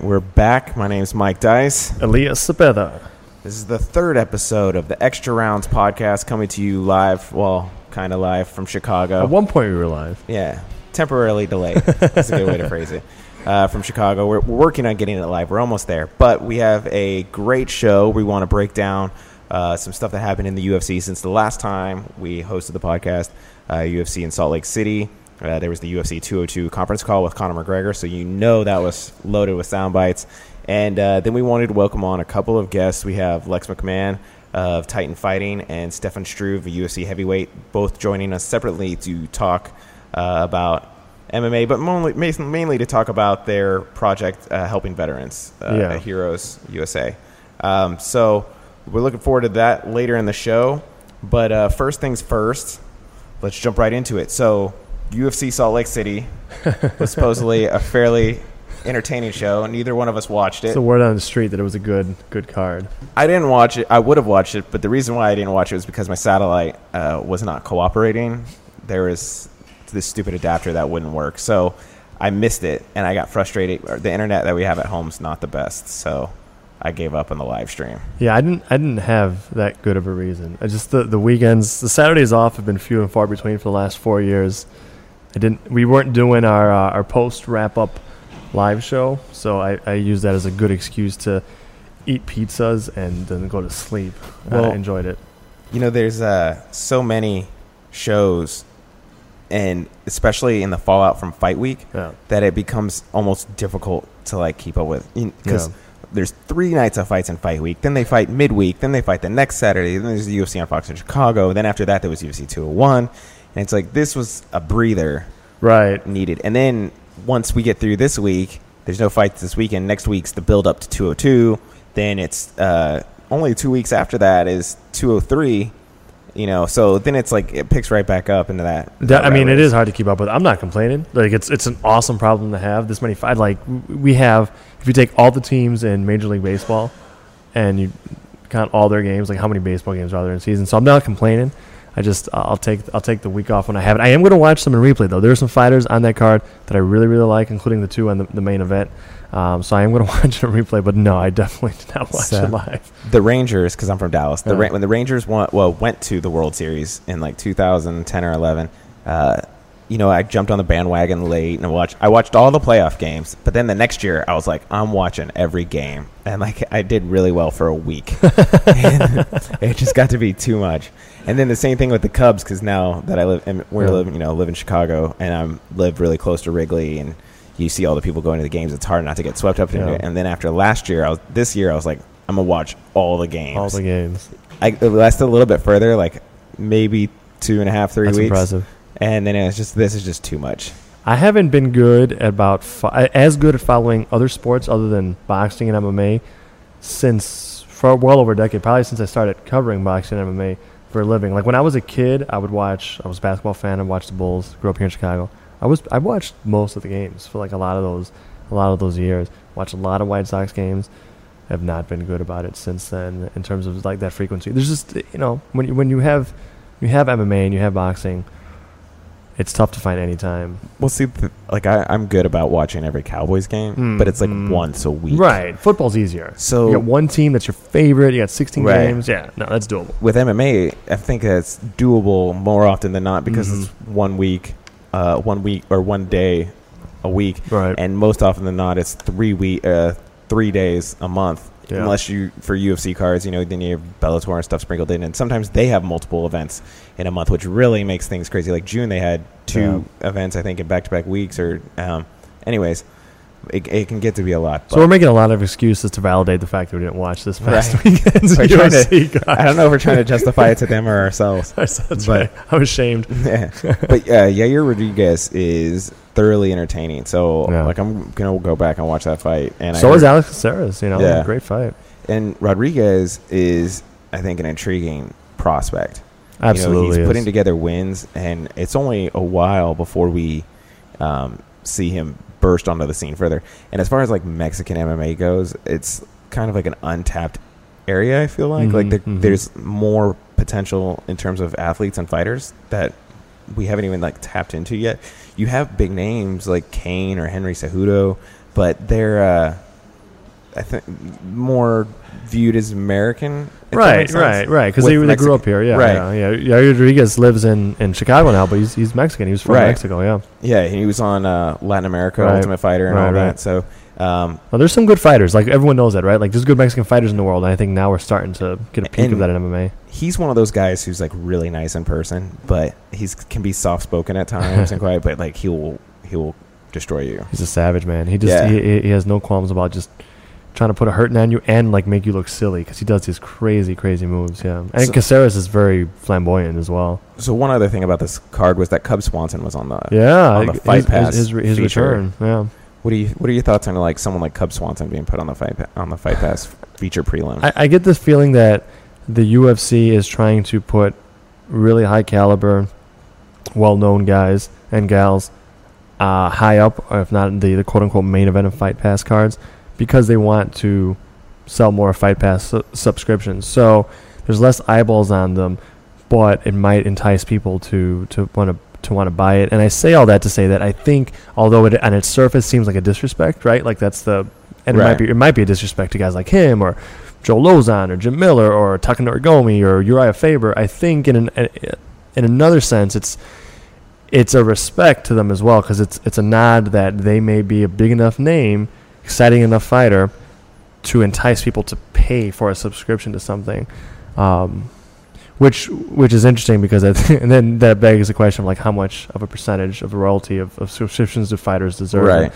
right, we're back. My name's Mike Dice. Elias Cepeda. This is the third episode of the Extra Rounds podcast coming to you live, well, kind of live from Chicago. At one point, we were live. Yeah, temporarily delayed. That's a good way to phrase it. Uh, from Chicago, we're, we're working on getting it live. We're almost there, but we have a great show. We want to break down uh, some stuff that happened in the UFC since the last time we hosted the podcast. Uh, UFC in Salt Lake City. Uh, there was the UFC 202 conference call with Conor McGregor, so you know that was loaded with sound bites. And uh, then we wanted to welcome on a couple of guests. We have Lex McMahon of Titan Fighting and Stefan Struve, a UFC heavyweight, both joining us separately to talk uh, about MMA, but mainly, mainly to talk about their project uh, helping veterans uh, Yeah. at Heroes USA. Um, so we're looking forward to that later in the show. But uh, first things first, let's jump right into it. So UFC Salt Lake City was supposedly a fairly entertaining show. Neither one of us watched it. It's the word on the street that it was a good good card. I didn't watch it. I would have watched it, but the reason why I didn't watch it was because my satellite uh, was not cooperating. There was this stupid adapter that wouldn't work, so I missed it, and I got frustrated. The internet that we have at home is not the best, so I gave up on the live stream. Yeah, I didn't I didn't have that good of a reason. I just the the weekends, the Saturdays off have been few and far between for the last four years. I didn't. We weren't doing our uh, our post wrap up live show, so I, I used that as a good excuse to eat pizzas and then go to sleep. Well- I enjoyed it. You know, there's uh, so many shows, and especially in the fallout from Fight Week, Yeah. that it becomes almost difficult to like keep up with because Yeah. there's three nights of fights in fight week then they fight midweek then they fight the next saturday then there's the ufc on fox in chicago then after that there was ufc 201 and it's like this was a breather Right. needed and then once we get through this week there's no fights this weekend next week's the build up to 202 then it's uh, only two weeks after that is 203 you know so then it's like it picks right back up into that, That, I mean, it is hard to keep up with. I'm not complaining. Like it's it's an awesome problem to have. This many fight like we have. If you take all the teams in Major League Baseball, and you count all their games, like how many baseball games are there in season? So I'm not complaining. I just I'll take I'll take the week off when I have it. I am going to watch some in replay though. There are some fighters on that card that I really really like, including the two on the, the main event. Um, so I am going to watch in replay. But no, I definitely did not watch So- it live. the Rangers, because I'm from Dallas. The Yeah. Ra- when the Rangers won, well went to the World Series in like 2010 or 11. Uh, you know, I jumped on the bandwagon late and I watched. I watched all the playoff games, but then the next year I was like, I'm watching every game, and like I did really well for a week. It just got to be too much. And then the same thing with the Cubs, because now that I live, and we're Yeah. living, you know, live in Chicago, and I'm live really close to Wrigley, and you see all the people going to the games. It's hard not to get swept up into Yeah. it. And then after last year, I was this year I was like, I'm gonna watch all the games. All the games. I lasted a little bit further, like maybe two and a half, three That's weeks, impressive. and then it was just this is just too much. I haven't been good about fo- as good at following other sports other than boxing and MMA since for well over a decade. Probably since I started covering boxing and MMA for a living. Like when I was a kid, I would watch. I was a basketball fan. I watched the Bulls. Grew up here in Chicago. I was I watched most of the games for like a lot of those a lot of those years. Watched a lot of White Sox games. Have not been good about it since then in terms of like that frequency. There's just you know when you, when you have you have MMA and you have boxing, it's tough to find any time. Well, see, th- like I, I'm good about watching every Cowboys game, Mm, but it's like mm. once a week, Right. Football's easier. So you got one team that's your favorite. You got 16 Right. games. Yeah, no, that's doable. with MMA, I think that's doable more often than not because it's one week, uh, one week or one day a week, Right. and most often than not, it's three week, uh, three days a month. Yeah. Unless you for UFC cards, you know, then you have Bellator and stuff sprinkled in, and sometimes they have multiple events in a month, which really makes things crazy. Like June, they had two events, I think, in back to back weeks. Or, um, anyways, it, it can get to be a lot. so we're making a lot of excuses to validate the fact that we didn't watch this past Right. weekend's We're to- I don't know if we're trying to justify it to them or ourselves. That's, that's but- right. I'm ashamed. yeah. But uh, Yair Rodriguez is thoroughly entertaining. So Yeah. like I'm gonna go back and watch that fight. And so I is heard- Alex Caceres. You know, Yeah. great fight. and Rodriguez is I think an intriguing prospect. Absolutely, you know, he's putting together wins, and it's only a while before we um, see him burst onto the scene further. And as far as like Mexican MMA goes, it's kind of like an untapped area. I feel like like Mhm, there, mhm. there's more potential in terms of athletes and fighters that we haven't even like tapped into yet. You have big names like Cain or Henry Cejudo, but they're uh, I think more viewed as American. Right, right, right. Because they, they grew up here. Yeah, Right. yeah, yeah. Rodriguez lives in, in Chicago now, but he's he's Mexican. He was from Right. Mexico. Yeah. Yeah, he was on uh, Latin America Right. Ultimate Fighter and Right, all that. So um, Well, there's some good fighters. Like everyone knows that, right? Like there's good Mexican fighters in the world, and I think now we're starting to get a peek of that in MMA. he's one of those guys who's like really nice in person, but he's can be soft spoken at times and quiet. But like he will he will destroy you. He's a savage, man. He just Yeah. he- he has no qualms about just trying to put a hurting on you and like make you look silly because he does these crazy, crazy moves. Yeah, and So- Caceres is very flamboyant as well. So one other thing about this card was that Cub Swanson was on the. Yeah, on the Fight his, Pass his, his, feature. return. Yeah, What do you What are your thoughts on like someone like Cub Swanson being put on the fight Pa- on the Fight Pass feature prelim? I, I get this feeling that the UFC is trying to put really high caliber, well known guys and gals uh, high up, or if not the, the quote unquote main event of Fight Pass cards, because they want to sell more Fight Pass su- subscriptions. So there's less eyeballs on them, but it might entice people to to want to to want to buy it. And I say all that to say that I think, although it on its surface seems like a disrespect, right? Like that's the and it might be it might be a disrespect to guys like him or Joe Lauzon or Jim Miller or Takanori Gomi or Uriah Faber. I think in an, in another sense, it's it's a respect to them as well because it's it's a nod that they may be a big enough name, exciting enough fighter to entice people to pay for a subscription to something. Um, which which is interesting because and then that begs the question of like how much of a percentage of a royalty of, of subscriptions do fighters deserve? Right.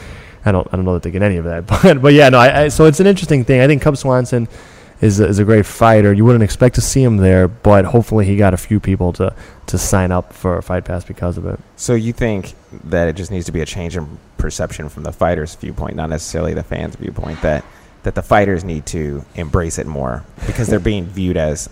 I don't I don't know that they get any of that, but but yeah, no. I, I, so it's an interesting thing. I think Cub Swanson is a, is a great fighter. You wouldn't expect to see him there, but hopefully he got a few people to to sign up for a fight pass because of it. so you think that it just needs to be a change in perception from the fighters' viewpoint, not necessarily the fans' viewpoint. That that the fighters need to embrace it more because they're being viewed as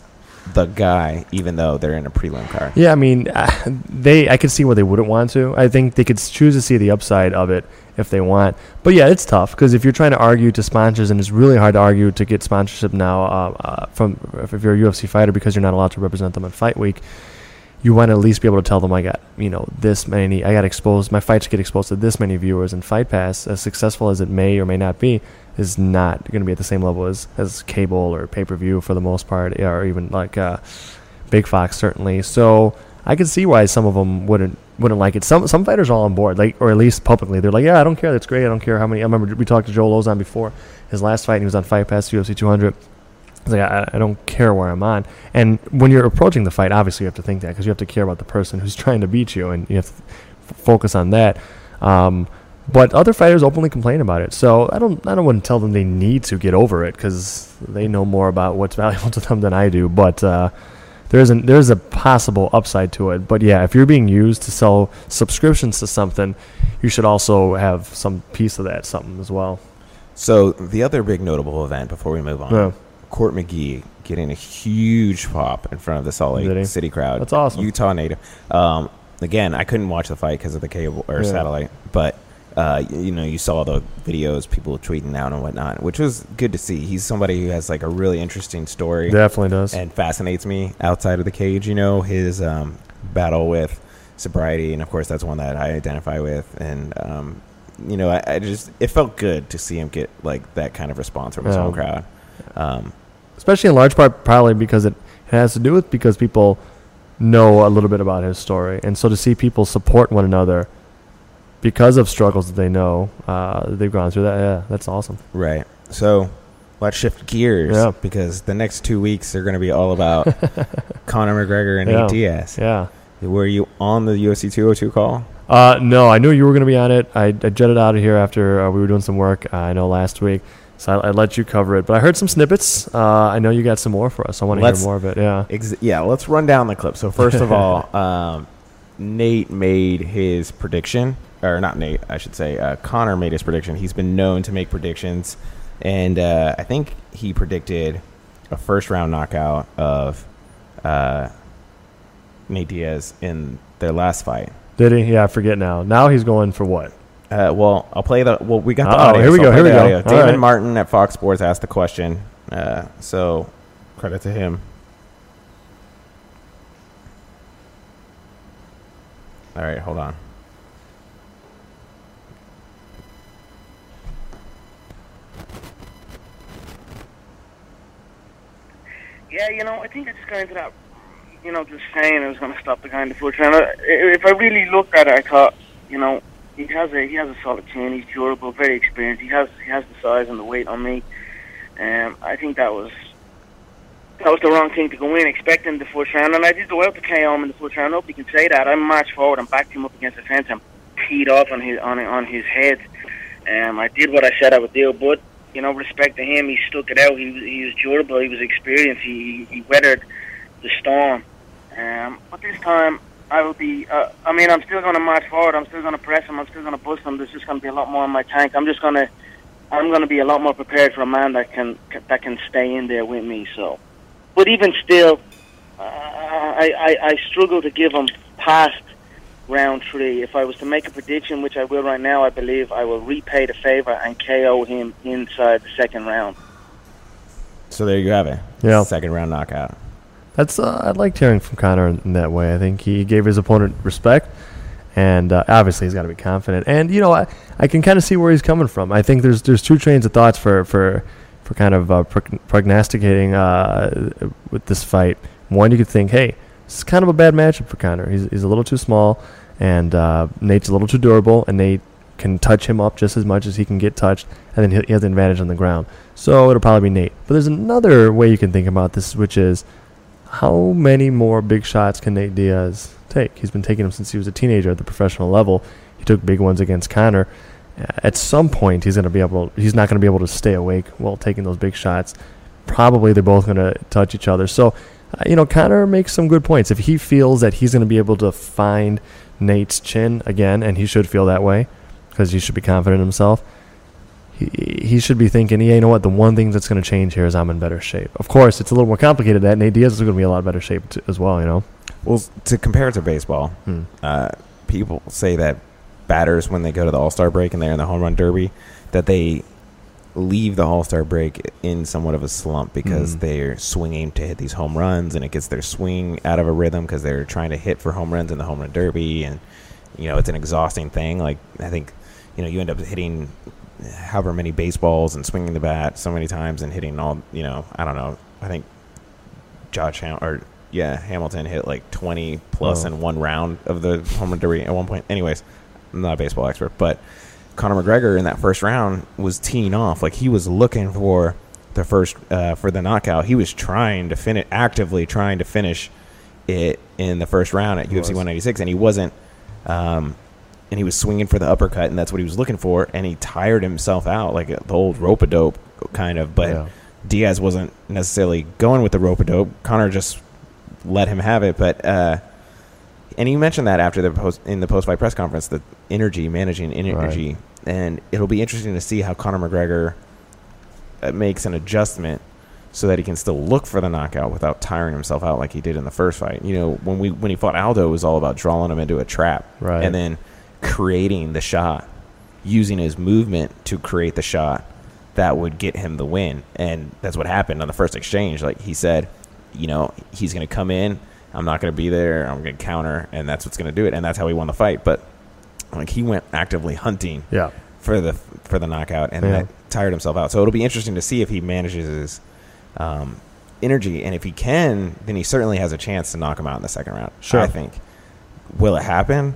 the guy, even though they're in a prelim car. Yeah, I mean, uh, they I could see where they wouldn't want to. I think they could choose to see the upside of it if they want. But yeah, it's tough because if you're trying to argue to sponsors, and it's really hard to argue to get sponsorship now uh, uh, from if you're a UFC fighter because you're not allowed to represent them in Fight Week. You want to at least be able to tell them I got you know this many I got exposed my fights get exposed to this many viewers and Fight Pass as successful as it may or may not be is not going to be at the same level as as cable or pay per view for the most part or even like uh, Big Fox certainly. So I can see why some of them wouldn't wouldn't like it. Some some fighters are all on board, like or at least publicly, they're like, yeah, I don't care, that's great. I don't care how many. I remember we talked to Joel Lauzon before his last fight. and He was on Fight Pass UFC 200. I was like, I, I don't care where I'm on. And when you're approaching the fight, obviously you have to think that because you have to care about the person who's trying to beat you, and you have to f- focus on that. Um, but other fighters openly complain about it, so I don't. I don't want to tell them they need to get over it because they know more about what's valuable to them than I do. But uh, there's an there's a possible upside to it. But yeah, if you're being used to sell subscriptions to something, you should also have some piece of that something as well. So the other big notable event before we move on, Yeah. Court McGee getting a huge pop in front of the Salt? Lake City crowd. That's awesome. Utah native. Um, again, I couldn't watch the fight because of the cable or Yeah. satellite, but uh, y- you know, you saw the videos, people tweeting out and whatnot, which was good to see. He's somebody who has like a really interesting story Definitely does. and fascinates me outside of the cage. You know, his um, battle with sobriety, and of course, that's one that I identify with. And um, you know, I, I just it felt good to see him get like that kind of response from his Yeah. home crowd. Um, especially in large part probably because it has to do with because people know a little bit about his story and so to see people support one another because of struggles that they know uh, they've gone through that yeah that's awesome Right. So let's shift gears Yeah. because the next two weeks are going to be all about Conor McGregor and Yeah. Nate Diaz. yeah Were you on the UFC 202 call? uh, no i knew you were going to be on it I, I jetted out of here after uh, we were doing some work uh, i know last week so I, I let you cover it but i heard some snippets uh, i know you got some more for us i want to hear more of it yeah Ex- yeah, let's run down the clip. So first of all, um, Nate made his prediction, or not Nate, I should say. Uh, Conor made his prediction. He's been known to make predictions, and uh, I think he predicted a first round knockout of uh, Nate Diaz in their last fight. did he yeah i forget now now he's going for what Uh, well, I'll play the. Well, we got the Uh-oh, audio. here we so go, here we go. audio. Damon right. Martin at Fox Sports asked the question. Uh, so credit to him. All right, hold on. Yeah, you know, I think I just got that. You know, just saying I was going to stop the in the fourth round. If I really looked at it, I thought, you know, he has a he has a solid chin. He's durable, very experienced. He has he has the size and the weight on me. Um, I think that was that was the wrong thing to go in expecting the fourth round, and I did out to KO him in the fourth round. Hope you can say that. I marched forward and backed him up against the fence and teed off on his on on his head. Um, I did what I said I would do, but you know, respect to him, he stuck it out. He he was durable. He was experienced. He he weathered the storm. Um, but this time, I will be. Uh, I mean, I'm still going to march forward. I'm still going to press him. I'm still going to bust him. There's just going to be a lot more in my tank. I'm just going to. I'm going to be a lot more prepared for a man that can that can stay in there with me. So, but even still, uh, I, I I struggle to give him past round three. If I was to make a prediction, which I will right now, I believe I will repay the favor and KO him inside the second round. So there you have it. Yeah. Second round knockout. That's uh, I liked hearing from Conor in, in that way. I think he gave his opponent respect, and uh, obviously he's got to be confident. And you know, I, I can kind of see where he's coming from. I think there's there's two trains of thoughts for for for kind of uh, prognosticating uh, with this fight. One, you could think, hey, this is kind of a bad matchup for Conor. He's he's a little too small, and uh, Nate's a little too durable, and Nate can touch him up just as much as he can get touched, and then he, has an advantage on the ground. So it'll probably be Nate. But there's another way you can think about this, which is how many more big shots can Nate Diaz take? He's been taking them since he was a teenager at the professional level. He took big ones against Conor. At some point, he's going to be able. He's not going to be able to stay awake while taking those big shots. Probably they're both going to touch each other. So, uh, you know, Conor makes some good points. If he feels that he's going to be able to find Nate's chin again, and he should feel that way because he should be confident in himself he, he should be thinking, yeah, you know what? The one thing that's going to change here is I'm in better shape. Of course, it's a little more complicated. That Nate Diaz is going to be a lot better shape t- as well. You know. Well, to compare it to baseball, Hmm. uh, people say that batters when they go to the All Star break and they're in the home run derby, that they leave the All Star break in somewhat of a slump because Mm. they're swinging to hit these home runs and it gets their swing out of a rhythm because they're trying to hit for home runs in the home run derby and you know it's an exhausting thing. Like I think you know you end up hitting however many baseballs and swinging the bat so many times and hitting all you know I don't know I think Josh Ham- or yeah Hamilton hit like 20 plus Oh. in one round of the home run derby at one point. Anyways, I'm not a baseball expert, but Conor McGregor in that first round was teeing off like he was looking for the first uh, for the knockout. He was trying to finish actively trying to finish it in the first round at He UFC was. 196, and he wasn't. Um, and he was swinging for the uppercut, and that's what he was looking for. And he tired himself out, like the old rope a dope kind of. But Yeah. Diaz wasn't necessarily going with the rope a dope. Conor just let him have it. But uh, and you mentioned that after the post in the post fight press conference, the energy, managing energy, and it'll be interesting to see how Conor McGregor uh, makes an adjustment so that he can still look for the knockout without tiring himself out like he did in the first fight. You know, when we when he fought Aldo, it was all about drawing him into a trap, Right. and then creating the shot, using his movement to create the shot that would get him the win. And that's what happened on the first exchange. Like he said, you know, he's going to come in. I'm not going to be there. I'm going to counter, and that's what's going to do it. And that's how he won the fight. But like he went actively hunting Yeah. for the for the knockout, and Yeah. that tired himself out. So it'll be interesting to see if he manages his um, energy, and if he can, then he certainly has a chance to knock him out in the second round. Sure. I think. Will it happen?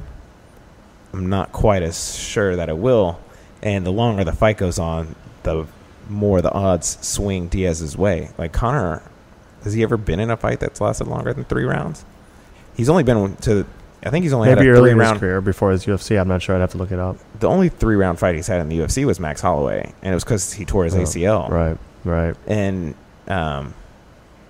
I'm not quite as sure that it will. And the longer the fight goes on, the more the odds swing Diaz's way. Like Conor, has he ever been in a fight that's lasted longer than three rounds? He's only been to. I think he's only Maybe had a early three round career before his UFC. I'm not sure. I'd have to look it up. the only three round fight he's had in the UFC was Max Holloway, and it was because he tore his Oh, ACL. Right. Right. And, um,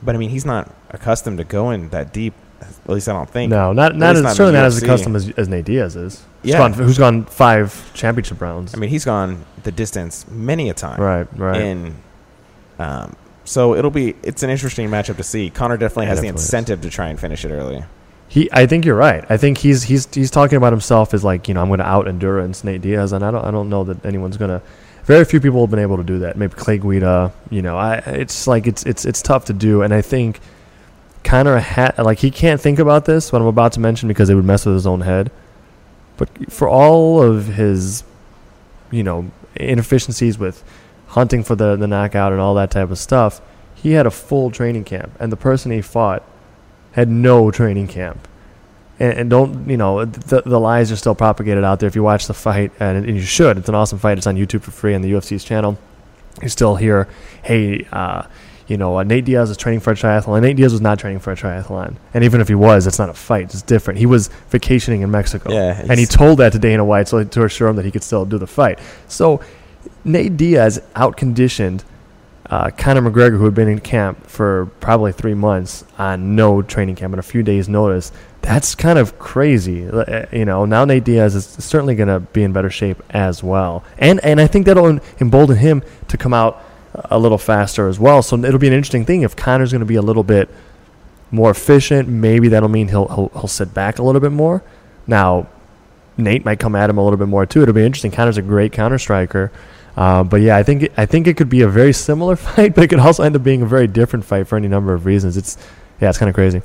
but I mean, he's not accustomed to going that deep. At least I don't think. No, not not as, not certainly not as accustomed as, as Nate Diaz is. Who's Yeah. gone, who's gone five championship rounds. I mean, he's gone the distance many a time. right. Right. And, um, so it'll be it's an interesting matchup to see. Conor definitely Yeah, has definitely the is. incentive to try and finish it early. He, I think you're right. I think he's he's he's talking about himself as like you know I'm going to out endurance Nate Diaz, and I don't I don't know that anyone's going to. Very few people have been able to do that. Maybe Clay Guida. You know, I it's like it's it's it's tough to do, and I think Conor had like he can't think about this what I'm about to mention because it would mess with his own head. But for all of his, you know, inefficiencies with hunting for the the knockout and all that type of stuff, he had a full training camp, and the person he fought had no training camp. And, and don't you know the, the lies are still propagated out there. If you watch the fight, and, and you should, it's an awesome fight. It's on YouTube for free on the UFC's channel. You still hear, hey, uh, you know, uh, Nate Diaz is training for a triathlon. Nate Diaz was not training for a triathlon, and even if he was, it's not a fight. It's different. He was vacationing in Mexico, Yeah, and he told that to Dana White so to assure him that he could still do the fight. So Nate Diaz outconditioned uh, Conor McGregor, who had been in camp for probably three months on no training camp and a few days' notice. That's kind of crazy, Uh, you know. Now Nate Diaz is certainly going to be in better shape as well, and and I think that'll embolden him to come out a little faster as well. So it'll be an interesting thing if Conor's going to be a little bit more efficient. Maybe that'll mean he'll, he'll he'll sit back a little bit more. Now Nate might come at him a little bit more too. It'll be interesting. Conor's a great counter striker. Uh, but yeah, I think it, I think it could be a very similar fight, but it could also end up being a very different fight for any number of reasons. It's yeah, it's kind of crazy.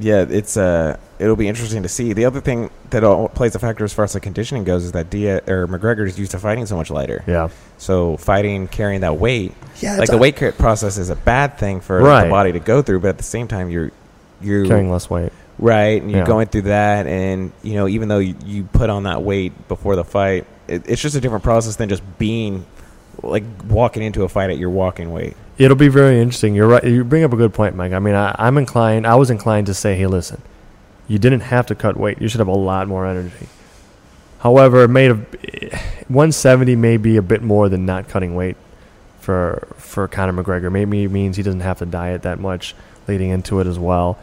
Yeah, it's uh, it'll be interesting to see. The other thing that all plays a factor as far as the conditioning goes is that Dia or McGregor is used to fighting so much lighter. Yeah, So fighting, carrying that weight, yeah, like the weight cut process is a bad thing for Right. the body to go through, but at the same time, you're you're carrying less weight. Right, and you're Yeah. going through that, and you know, even though you, you put on that weight before the fight, it, it's just a different process than just being like walking into a fight at your walking weight. It'll be very interesting. You're right. You bring up a good point, Mike. I mean, I, I'm inclined. I was inclined to say, hey, listen, you didn't have to cut weight. You should have a lot more energy. However, it made a eh, 170 may be a bit more than not cutting weight for for Conor McGregor. Maybe it means he doesn't have to diet that much leading into it as well.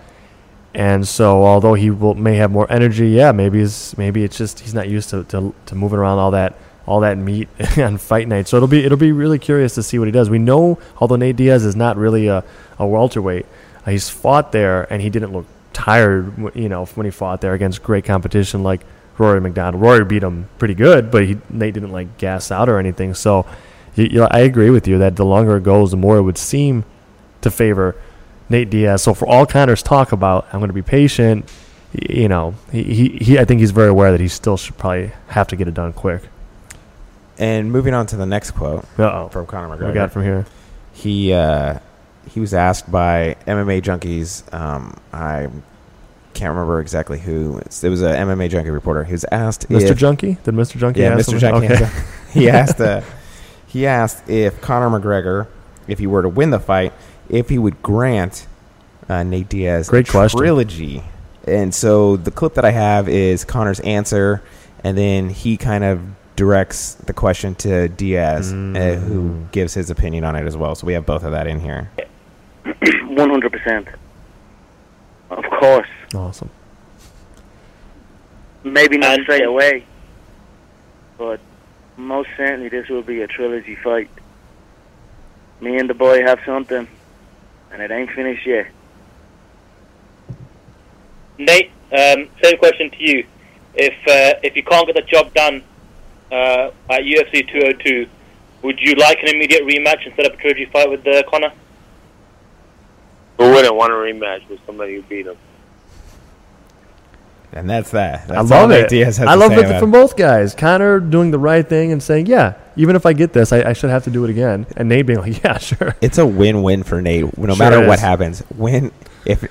And so, although he will, may have more energy, yeah, maybe it's maybe it's just he's not used to, to, to moving around all that all that meat on fight night. So it'll be it'll be really curious to see what he does. We know, although Nate Diaz is not really a, a welterweight, uh, he's fought there and he didn't look tired, you know, when he fought there against great competition like Rory MacDonald. Rory beat him pretty good, but he, Nate didn't like gas out or anything. So you, you, I agree with you that the longer it goes, the more it would seem to favor Nate Diaz. So for all Conor's talk about, I'm going to be patient. You know, he, he, he I think he's very aware that he still should probably have to get it done quick. And moving on to the next quote Uh oh. from Conor McGregor. we got from here? he uh, he was asked by MMA junkies. Um, I can't remember exactly who. It's, it was a MMA junkie reporter. He was asked Mr. if Junkie? Did Mr. Junkie yeah, Mr. Junkie. Okay. he asked uh, he asked if Conor McGregor, if he were to win the fight, if he would grant uh, Nate Diaz Great question. trilogy. And so the clip that I have is Conor's answer, and then he kind of directs the question to Diaz, uh, who Mm. gives his opinion on it as well. So we have both of that in here. One hundred percent. Of course. Awesome. Maybe not And- straight away, but most certainly this will be a trilogy fight. Me and the boy have something, and it ain't finished yet. Nate, um, same question to you. If uh, if you can't get the job done uh, at UFC 202, would you like an immediate rematch instead of a trilogy fight with uh, Conor? Who wouldn't want a rematch with somebody who beat him? And that's that. That's I love Nate it. Diaz has I to love say it about from both guys. Conor doing the right thing and saying, "Yeah, even if I get this, I, I should have to do it again." And Nate being like, "Yeah, sure." It's a win-win for Nate. No Sure matter what happens, win if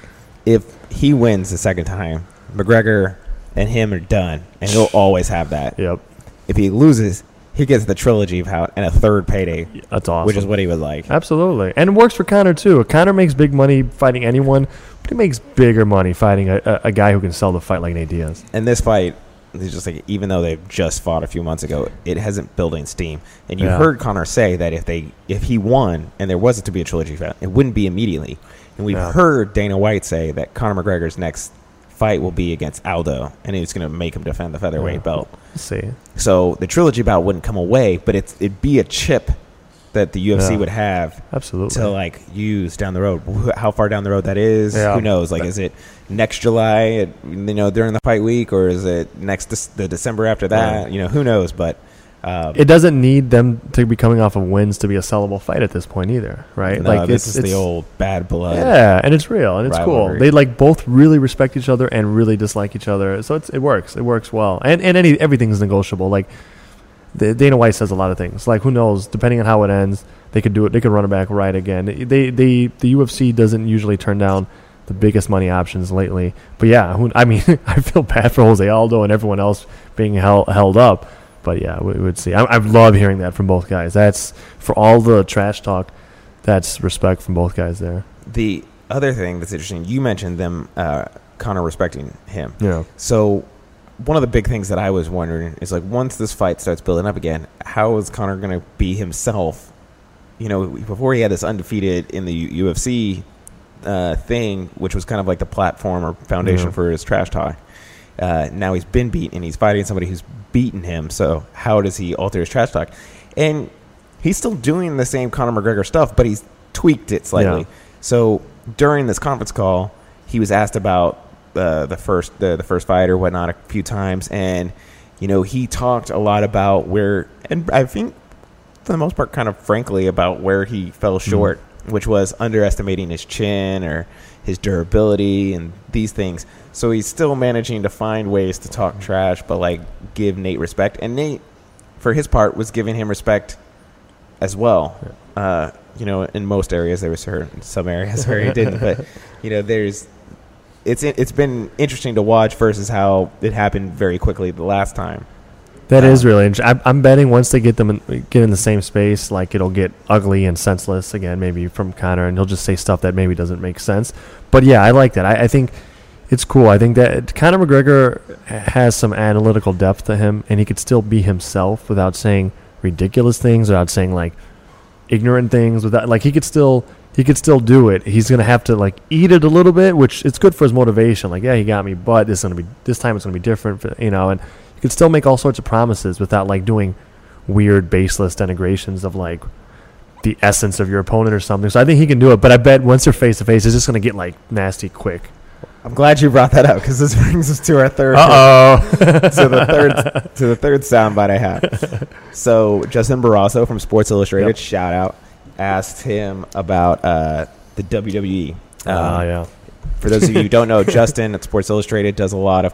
if he wins the second time, McGregor and him are done, and he'll always have that. Yep, If he loses, he gets the trilogy vow and a third payday, that's awesome. which is what he would like. Absolutely, and it works for Conor too. Conor makes big money fighting anyone, but he makes bigger money fighting a, a, a guy who can sell the fight like Nate Diaz. And this fight, is just like even though they've just fought a few months ago, it hasn't building steam. And you Yeah. heard Conor say that if they if he won and there wasn't to be a trilogy fight, it wouldn't be immediately. And we've Yeah. heard Dana White say that Conor McGregor's next fight will be against Aldo, and it's going to make him defend the featherweight Yeah. belt. Let's see. So the trilogy bout wouldn't come away, but it's it'd be a chip that the UFC Yeah. would have Absolutely. to like use down the road. How far down the road that is, Yeah. who knows? Like, is it next July? At, you know, during the fight week, or is it next Dec- the December after that? Right. You know, who knows? But um, it doesn't need them to be coming off of wins to be a sellable fight at this point either, right? no, this it's- is the old bad blood. Yeah, and it's real and it's rivalry. cool. They like both really respect each other and really dislike each other, so it's, it works. It works well, and and any everything's negotiable. Like the, Dana White says a lot of things. Like who knows? Depending on how it ends, they could do it. They could run it back right again. They they the UFC doesn't usually turn down the biggest money options lately. But yeah, who, I mean, I feel bad for Jose Aldo and everyone else being held held up. But yeah, we, would see. I, I love hearing that from both guys. That's for all the trash talk. That's respect from both guys there. The other thing that's interesting, you mentioned them, uh, Conor respecting him. Yeah. So one of the big things that I was wondering is like once this fight starts building up again, how is Conor going to be himself? You know, before he had this undefeated in the U- UFC uh, thing, which was kind of like the platform or foundation Yeah. for his trash talk. Uh, now he's been beaten and he's fighting somebody who's beaten him. So how does he alter his trash talk? And he's still doing the same Conor McGregor stuff, but he's tweaked it slightly. Yeah. So during this conference call, he was asked about uh, the first the, the first fight or whatnot a few times, and you know he talked a lot about where, and I think for the most part, kind of frankly about where he fell short, which was underestimating his chin or his durability and these things. So he's still managing to find ways to talk trash, but like give Nate respect, and Nate, for his part, was giving him respect as well. Uh, you know, in most areas there was certain some areas where he didn't, but you know, there's it's it's been interesting to watch versus how it happened very quickly the last time. That is Um, really interesting. I'm, I'm betting once they get them in, get in the same space, like it'll get ugly and senseless again, maybe from Conor, and he'll just say stuff that maybe doesn't make sense. But yeah, I like that. I, I think it's cool. I think that Conor McGregor has some analytical depth to him, and he could still be himself without saying ridiculous things, without saying like ignorant things. Without like he could still he could still do it. He's gonna have to like eat it a little bit, which it's good for his motivation. Like, yeah, he got me, but this gonna be this time it's gonna be different, for, you know. And you can still make all sorts of promises without like doing weird baseless denigrations of like the essence of your opponent or something. So I think he can do it. But I bet once they're face to face, it's just gonna get like nasty quick. I'm glad you brought that up because this brings us to our third oh. to the third to the third soundbite I have. So Justin Barrasso from Sports Illustrated, Yep. shout out, asked him about uh, the WWE. Ah, Um, yeah. For those of you who don't know, Justin at Sports Illustrated does a lot of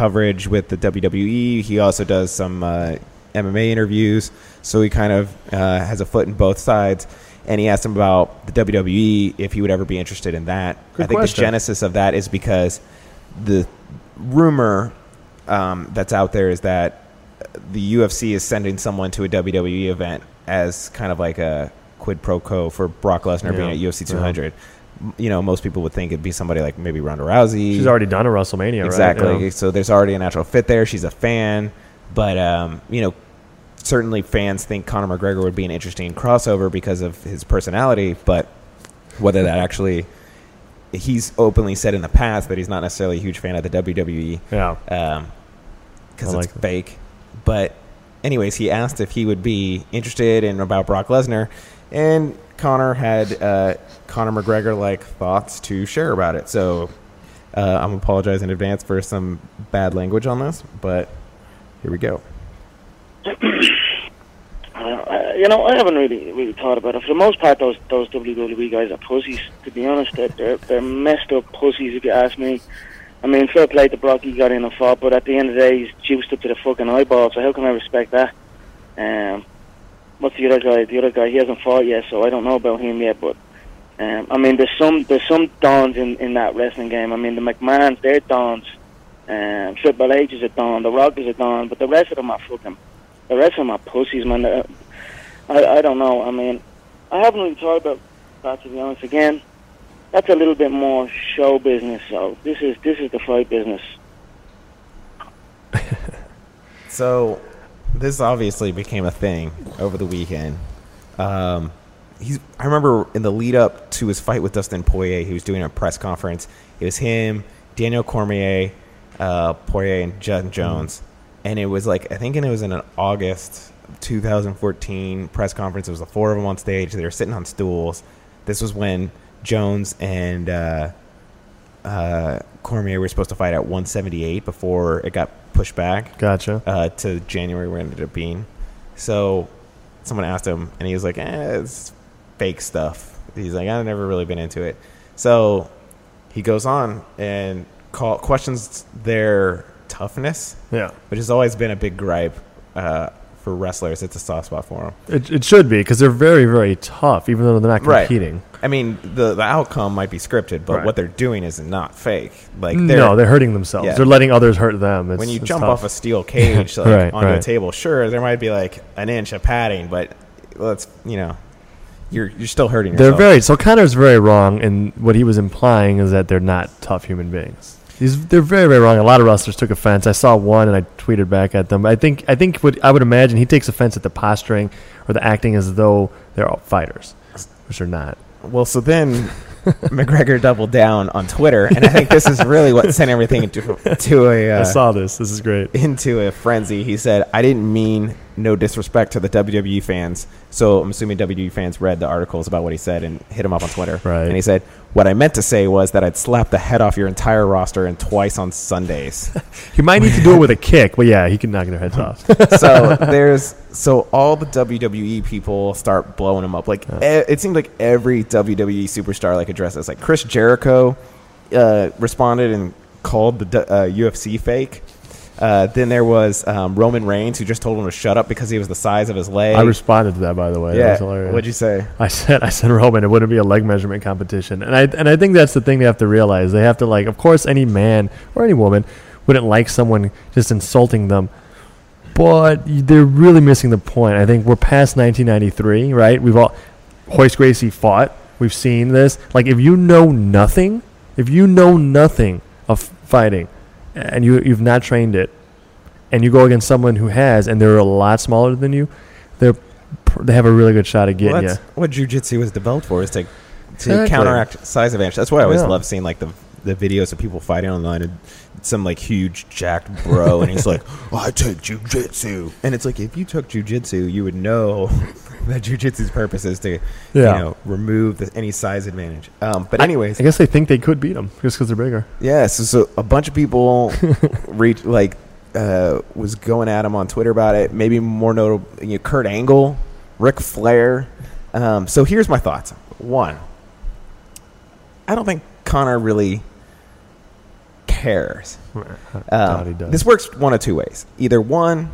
coverage with the WWE. He also does some uh, MMA interviews, so he kind of uh, has a foot in both sides. And he asked him about the WWE if he would ever be interested in that. Good I think question. the genesis of that is because the rumor um, that's out there is that the UFC is sending someone to a WWE event as kind of like a quid pro quo for Brock Lesnar being at UFC 200. M You know, most people would think it'd be somebody like maybe Ronda Rousey. She's already done a WrestleMania, exactly. right? Yeah. So there's already a natural fit there. She's a fan, but um, you know, certainly fans think Conor McGregor would be an interesting crossover because of his personality. But whether that actually, he's openly said in the past that he's not necessarily a huge fan of the WWE Yeah. because I it's that. fake. But anyways, he asked if he would be interested in about Brock Lesnar, and Conor had uh, Conor McGregor like thoughts to share about it. So uh, I'm apologize in advance for some bad language on this, but here we go. Uh, you know, I haven't really really thought about it. For the most part, those those WWE guys are pussies. To be honest, they're they're, they're messed up pussies. If you ask me, I mean, fair play to Brock, he got in and fought, but at the end of the day, he's juiced up to the fucking eyeball. So how can I respect that? Um, what's the other guy? The other guy, he hasn't fought yet, so I don't know about him yet. But um, I mean, there's some there's some dons in in that wrestling game. I mean, the McMahon's, they're dons. Um, Triple H is a don. The Rock is a don. But the rest of them are fucking. The rest of them are pussies, man. I I don't know. I mean, I haven't really thought about that to be honest. Again, that's a little bit more show business. So this is this is the fight business. So this obviously became a thing over the weekend. Um, he's. I remember in the lead up to his fight with Dustin Poirier, he was doing a press conference. It was him, Daniel Cormier, uh, Poirier, and John Jones, and it was like I think it was in an August 2014 press conference. It was the four of them on stage. They were sitting on stools. This was when Jones and uh, uh, Cormier were supposed to fight at 178 before it got pushed back Gotcha. uh, to January where it ended up being. So someone asked him, and he was like, eh, it's fake stuff. He's like, I've never really been into it. So he goes on and call, questions their toughness, Yeah. which has always been a big gripe uh, for wrestlers, it's a soft spot for them. It, it should be because they're very, very tough, even though they're not Right. competing. I mean, the the outcome might be scripted, but Right. what they're doing is not fake. Like they're, no, they're hurting themselves. Yeah. They're letting others hurt them. It's, when you jump tough. off a steel cage like, Right, onto a table, sure, there might be like an inch of padding, but let's you know, you're you're still hurting They're very so Conor's very wrong, and what he was implying is that they're not tough human beings. He's they're very very wrong. A lot of wrestlers took offense. I saw one and I tweeted back at them. I think I think what I would imagine he takes offense at the posturing or the acting as though they're all fighters, which they're not. Well, so then McGregor doubled down on Twitter, and I think this is really what sent everything into to a I uh, saw this. This is great. into a frenzy. He said, "I didn't mean no disrespect to the WWE fans." So I'm assuming WWE fans read the articles about what he said and hit him up on Twitter. Right. And he said, "What I meant to say was that I'd slap the head off your entire roster and twice on Sundays." He might need to do it with a kick, but yeah, he can knock their heads off. so there's so all the WWE people start blowing him up. Like e- it seemed like every WWE superstar like addressed this. Like Chris Jericho uh, responded and called the uh, UFC fake. Uh, then there was um, Roman Reigns who just told him to shut up because he was the size of his leg. I responded to that by the way. That yeah, was hilarious. what'd you say? I said I said Roman, it wouldn't be a leg measurement competition, and I and I think that's the thing they have to realize. They have to like, of course, any man or any woman wouldn't like someone just insulting them, but they're really missing the point. I think we're past 1993, right? We've all Royce Gracie fought. We've seen this. Like, if you know nothing, if you know nothing of fighting, and you you've not trained it, and you go against someone who has, and they're a lot smaller than you, they're they have a really good shot at getting Well, you. that's what jujitsu was developed for is to to Exactly. counteract size advantage. That's why I always Yeah. love seeing like the the videos of people fighting online and some like huge jacked bro and he's like, oh, I take jujitsu. And it's like if you took jujitsu, you would know that jujitsu's purpose is to Yeah. you know remove the, any size advantage. Um, but anyways, I guess they think they could beat them just because they're bigger. yeah, so, so a bunch of people reach like uh, was going at him on Twitter about it. Maybe more notable, you know, Kurt Angle, Ric Flair. Um, so here's my thoughts. One, I don't think Conor really cares. Um, this works one of two ways. Either one,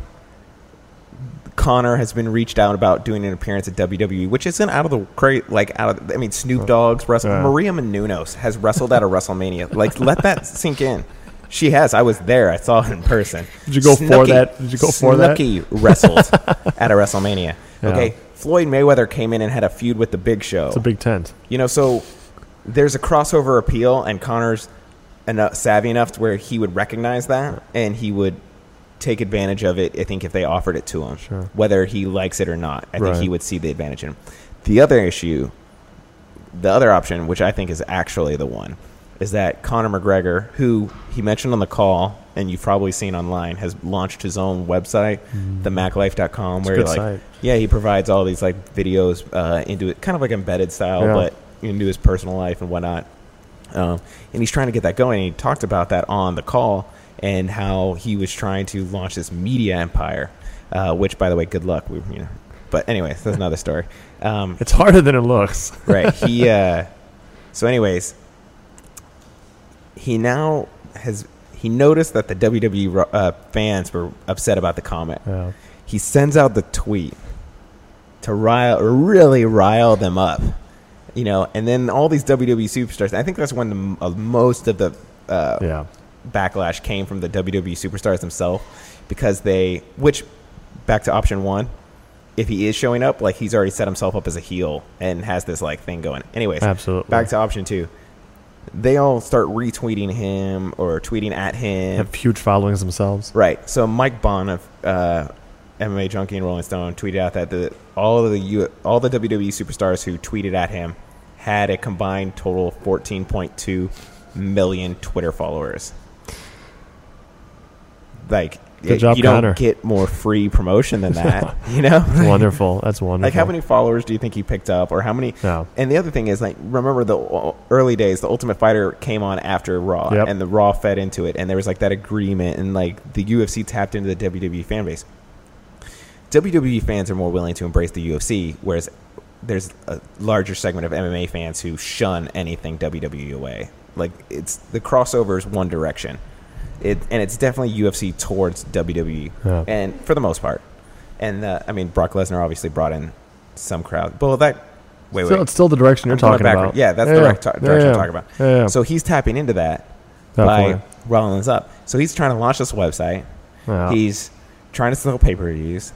Conor has been reached out about doing an appearance at WWE, which isn't out of the crate. Like out of, I mean, Snoop Dogg's wrestled. Yeah. Maria Menounos has wrestled at a WrestleMania. Like, let that sink in. She has. I was there. I saw it in person. Did you go for that? Did you go for that? Snooki wrestled at a WrestleMania. Yeah. Okay, Floyd Mayweather came in and had a feud with the Big Show. It's a big tent. You know, so there's a crossover appeal, and Conor's enough, savvy enough to where he would recognize that, and he would take advantage of it. I think if they offered it to him, Sure. whether he likes it or not, I think he would see the advantage in. him. The other issue, the other option, which I think is actually the one, is that Conor McGregor, who he mentioned on the call, and you've probably seen online, has launched his own website, the MacLife.com, It's where like site. yeah, he provides all these like videos uh, into it, kind of like embedded style, Yeah. but into his personal life and whatnot. Um, and he's trying to get that going. And he talked about that on the call and how he was trying to launch this media empire. Uh, which, by the way, good luck. We, you know, but anyways, that's another story. Um, It's harder than it looks. right. He. Uh, so, anyways, he now has he noticed that the WWE uh, fans were upset about the comment Yeah. he sends out the tweet to rile really rile them up you know and then all these WWE superstars I think that's when the, uh, most of the uh, Yeah. backlash came from the WWE superstars themselves because they which back to option 1 if he is showing up like he's already set himself up as a heel and has this like thing going anyways Absolutely. back to option 2 they all start retweeting him or tweeting at him Have huge followings themselves. Right. So Mike Bohn of uh, MMA Junkie and Rolling Stone tweeted out that the all of the U, all the WWE superstars who tweeted at him had a combined total of 14.2 million Twitter followers. Like, Good job, you don't get more free promotion than that, you know? Wonderful. That's wonderful. Like how many followers do you think he picked up, or how many? Yeah. And the other thing is, like, remember the uh, early days, the Ultimate Fighter came on after Raw, Yep. and the Raw fed into it, and there was like that agreement, and like the UFC tapped into the WWE fan base. WWE fans are more willing to embrace the UFC, whereas there's a larger segment of MMA fans who shun anything WWE away. Like it's the crossover is one direction, it and it's definitely UFC towards WWE, Yeah. and for the most part. And uh, I mean, Brock Lesnar obviously brought in some crowd. Well, that wait, Still, wait. it's still the direction you're talking backward. about. Yeah, that's the direct direction yeah, I'm talking about. Yeah, yeah. So he's tapping into that Definitely. by Rollins up. So he's trying to launch this website. Yeah. He's trying to sell pay per views.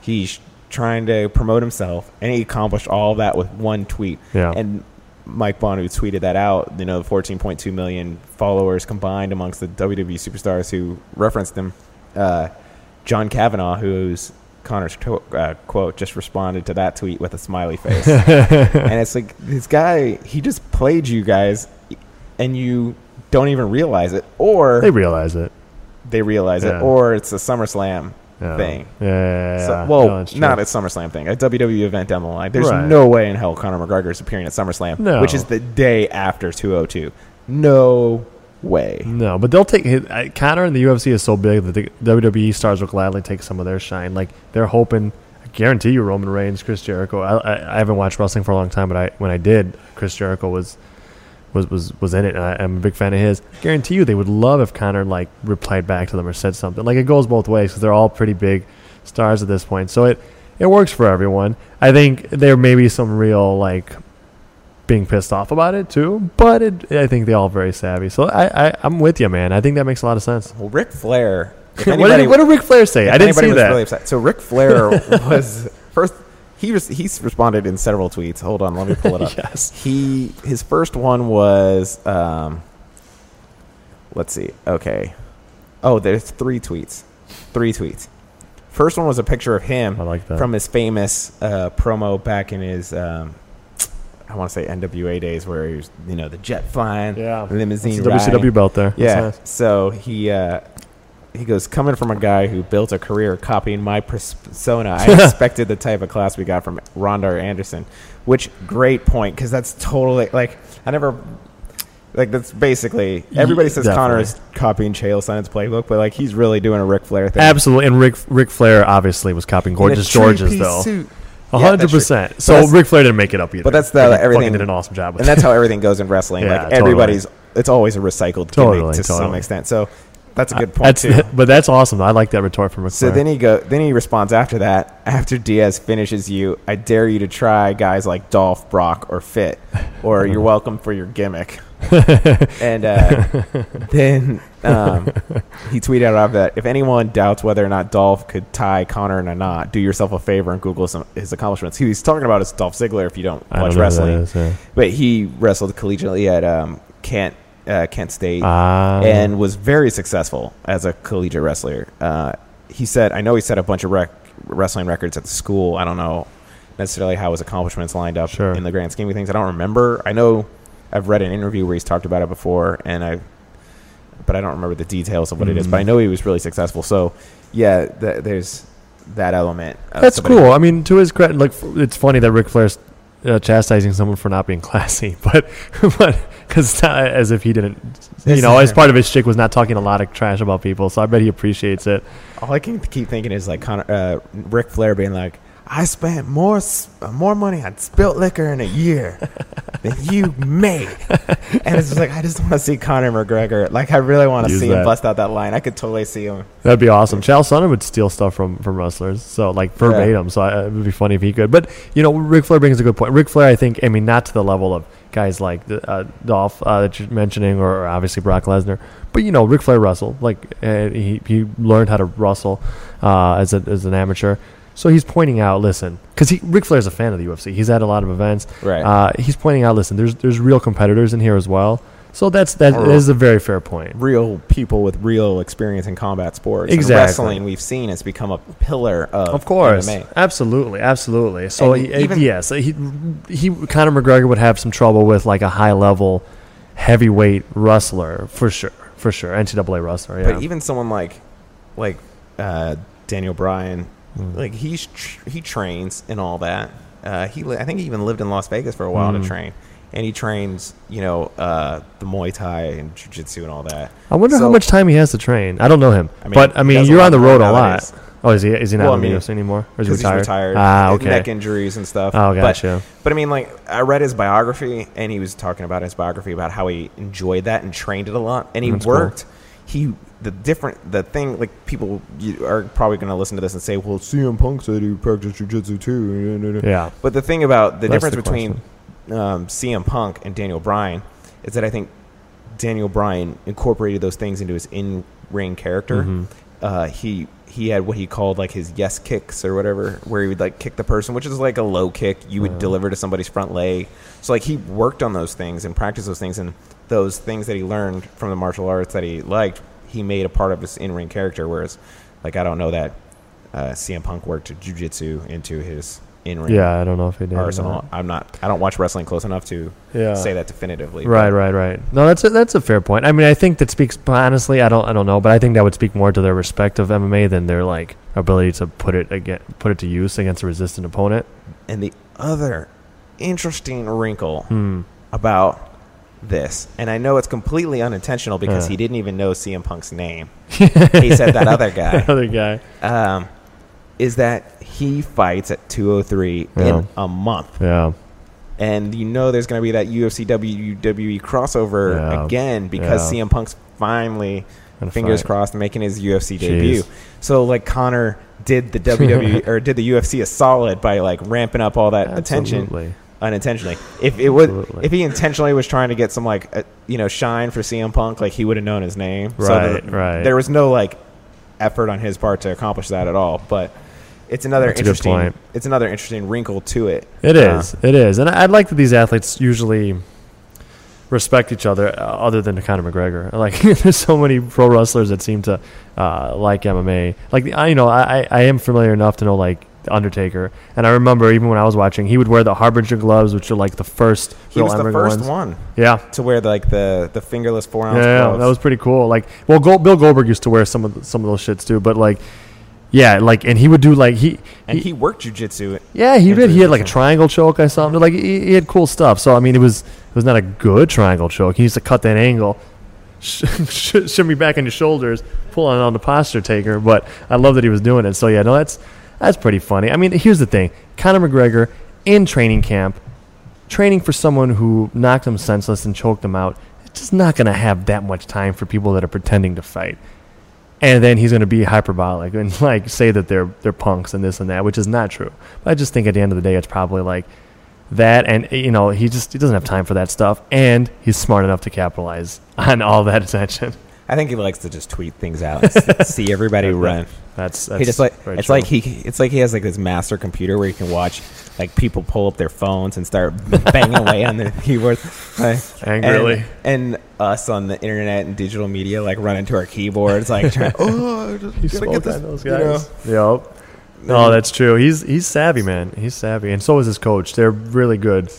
He's trying to promote himself, and he accomplished all that with one tweet. Yeah. And Mike Bohn, who tweeted that out, you know, 14.2 million followers combined amongst the WWE superstars who referenced him. Uh, John Kavanagh, who's Conor's to- uh, quote, just responded to that tweet with a smiley face. and it's like, this guy, he just played you guys, and you don't even realize it. Or they realize it. they realize Yeah. it, or it's a SummerSlam Yeah. thing. Yeah. yeah, yeah, So- well, No, not a SummerSlam thing, a WWE event down the line. There's Right. no way in hell Conor McGregor is appearing at SummerSlam, No. which is the day after 202. No way. No, but they'll take his, Conor and the UFC is so big that the WWE stars will gladly take some of their shine. Like they're hoping, I guarantee you, Roman Reigns, Chris Jericho. I, I, I haven't watched wrestling for a long time, but I when I did, Chris Jericho was was was was in it, and I, I'm a big fan of his. Guarantee you, they would love if Conor like replied back to them or said something. Like it goes both ways because they're all pretty big stars at this point. So it it works for everyone. I think there may be some real like being pissed off about it too, but it, I think they all very savvy. So I, I I'm with you, man. I think that makes a lot of sense. Well, Ric Flair. If what, did, what did Ric Flair say? I didn't anybody see was that. Really upset. So Ric Flair was first. He was, he's responded in several tweets. Hold on, let me pull it up. Yes. He his first one was um, let's see. Okay. Oh, there's three tweets. Three tweets. First one was a picture of him I like that. from his famous uh, promo back in his um, I want to say NWA days where he was, you know, the jet flying, Yeah. limousine riding. WCW belt there. That's Yeah. nice. So he uh, he goes coming from a guy who built a career copying my persona. I expected the type of class we got from Ronda or Anderson. Which great point because that's totally like I never. Like that's basically everybody says Conor is copying Chael Sonnen's playbook, but like he's really doing a Ric Flair thing. Absolutely. And Rick Ric Flair obviously was copying Gorgeous George's though. suit. A Yeah, hundred percent. So Ric Flair didn't make it up either. But that's the- He everything- did an awesome job with and that's how everything goes in wrestling. Yeah, like totally. everybody's, it's always a recycled Totally, to some extent. So that's a good point That's, too. but that's awesome. I like that retort from Ric So then he go. Then he responds after that. After Diaz finishes you, I dare you to try guys like Dolph, Brock, or Fit, or you're welcome for your gimmick. and uh, then um, he tweeted out after that: If anyone doubts whether or not Dolph could tie Conor in a knot, do yourself a favor and Google some his accomplishments. Who he's talking about is Dolph Ziggler. If you don't don't watch that wrestling, is, yeah. but he wrestled collegiately at um, Kent uh, Kent State Ah. and was very successful as a collegiate wrestler. Uh, he said, I know he set a bunch of rec- wrestling records at the school. I don't know necessarily how his accomplishments lined up Sure. in the grand scheme of things. I don't remember. I know I've read an interview where he's talked about it before, and I, but I don't remember the details of what it is. But I know he was really successful. So, yeah, th- there's that element. of That's cool. I mean, to his credit, like it's funny that Ric Flair's uh, chastising someone for not being classy, but but because it's not as if he didn't, you It's know, as part of his shtick was not talking a lot of trash about people. So I bet he appreciates it. All I can keep thinking is like Conor, uh, Ric Flair being like, "I spent more uh, more money on spilt liquor in a year than you made," and it's just like I just want to see Conor McGregor. Like I really want to Use see that. him bust out that line. I could totally see him. That'd be awesome. Chael Sonnen would steal stuff from, from wrestlers, so like verbatim. So I, it would be funny if he could. But you know, Ric Flair brings a good point. Ric Flair, I think, I mean, not to the level of guys like uh, Dolph uh, that you're mentioning, or obviously Brock Lesnar. But you know, Ric Flair wrestled. Like uh, he he learned how to wrestle uh, as a, as an amateur. So he's pointing out, listen, because he Ric Flair's a fan of the UFC. He's at a lot of events. Right. Uh, he's pointing out, listen, there's there's real competitors in here as well. So that's that Or- is a very fair point. Real people with real experience in combat sports. And Exactly. wrestling we've seen has become a pillar of Of course, MMA. absolutely, absolutely. So And he, even- yes, he he Conor McGregor would have some trouble with like a high level heavyweight wrestler for sure, for sure, NCAA wrestler. Yeah, But even someone like like uh, Daniel Bryan, Mm. like he's tr- he trains and all that. Uh, he li- I think he even lived in Las Vegas for a while Mm. to train, and he trains you know uh, the Muay Thai and Jiu Jitsu and all that. I wonder how much time he has to train. I don't know him, I mean, but I mean, you're on the road a lot. Oh, is he? Is he not Well, in I the mean, UFC anymore, or is he retired? retired. Ah, okay. Neck injuries and stuff. Oh, But- gotcha. But, I mean, like I read his biography, and he was talking about his biography about how he enjoyed that and trained it a lot, and he That's cool. worked. He the different the thing like people you are probably going to listen to this and say, well, CM Punk said he practiced jujitsu too. Yeah. But the thing about the That's difference the between um, CM Punk and Daniel Bryan is that I think Daniel Bryan incorporated those things into his in ring character. Mm-hmm. Uh, he he had what he called like his yes kicks or whatever, where he would like kick the person, which is like a low kick you would deliver to somebody's front leg. So like he worked on those things and practiced those things, and those things that he learned from the martial arts that he liked, he made a part of his in ring character. Whereas, like I don't know that uh, CM Punk worked jujitsu into his in ring Yeah, I don't know if he did. arsenal. I'm not. I don't watch wrestling close enough to Yeah. say that definitively. Right, right, right. No, that's a, that's a fair point. I mean, I think that speaks honestly. I don't, I don't know, but I think that would speak more to their respect of MMA than their like ability to put it again, put it to use against a resistant opponent. And the other interesting wrinkle Hmm. about this, and I know it's completely unintentional because Uh. he didn't even know CM Punk's name. he said that other guy. Other guy. Um, is that he fights at 203 Yeah. in a month. Yeah. and you know there's going to be that UFC WWE crossover Yeah. again because Yeah. CM Punk's finally fingers fight. crossed making his UFC Jeez. debut. So like Conor did the WWE or did the UFC a solid by like ramping up all that attention Absolutely. Unintentionally. If it would Absolutely. if he intentionally was trying to get some like uh, you know shine for CM Punk like he would have known his name. Right, that right. There was no like effort on his part to accomplish that at all, but it's another That's interesting it's another interesting wrinkle to it. It Uh, is. It is. And I- I'd like that these athletes usually respect each other uh, other than Conor McGregor. Like there's so many pro wrestlers that seem to uh, like MMA. Like I you know, I- I am familiar enough to know like the Undertaker. And I remember even when I was watching, he would wear the Harbinger gloves, which are like the first He was the first ones. one. Yeah. to wear the, like the the fingerless four ounce Yeah, yeah, that was pretty cool. Like, well, Gold, Bill Goldberg used to wear some of the, some of those shits too. But like, yeah, like, and he would do like he, and he he worked jujitsu. Yeah, he did. He had like a triangle choke. I saw him. Like he, he had cool stuff. So I mean, it was it was not a good triangle choke. He used to cut that angle, sh- sh- shimmy back on your shoulders, pull on on the posture taker. But I love that he was doing it. So yeah, no, that's that's pretty funny. I mean, here's the thing: Conor McGregor in training camp, training for someone who knocked him senseless and choked him out. It's just not going to have that much time for people that are pretending to fight and then he's going to be hyperbolic and like say that they're they're punks and this and that, which is not true. But I just think at the end of the day, it's probably like that, and you know, he just he doesn't have time for that stuff, and he's smart enough to capitalize on all that attention. I think he likes to just tweet things out, and see everybody run. That's, that's He just like it's true. like he it's like he has like this master computer where he can watch like people pull up their phones and start banging away on their keyboards like, Angrily. and, and us on the internet and digital media like running to our keyboards like trying, oh gotta get this, those you know. guys. Yep. No, that's true. He's he's savvy, man. He's savvy, and so is his coach. They're really good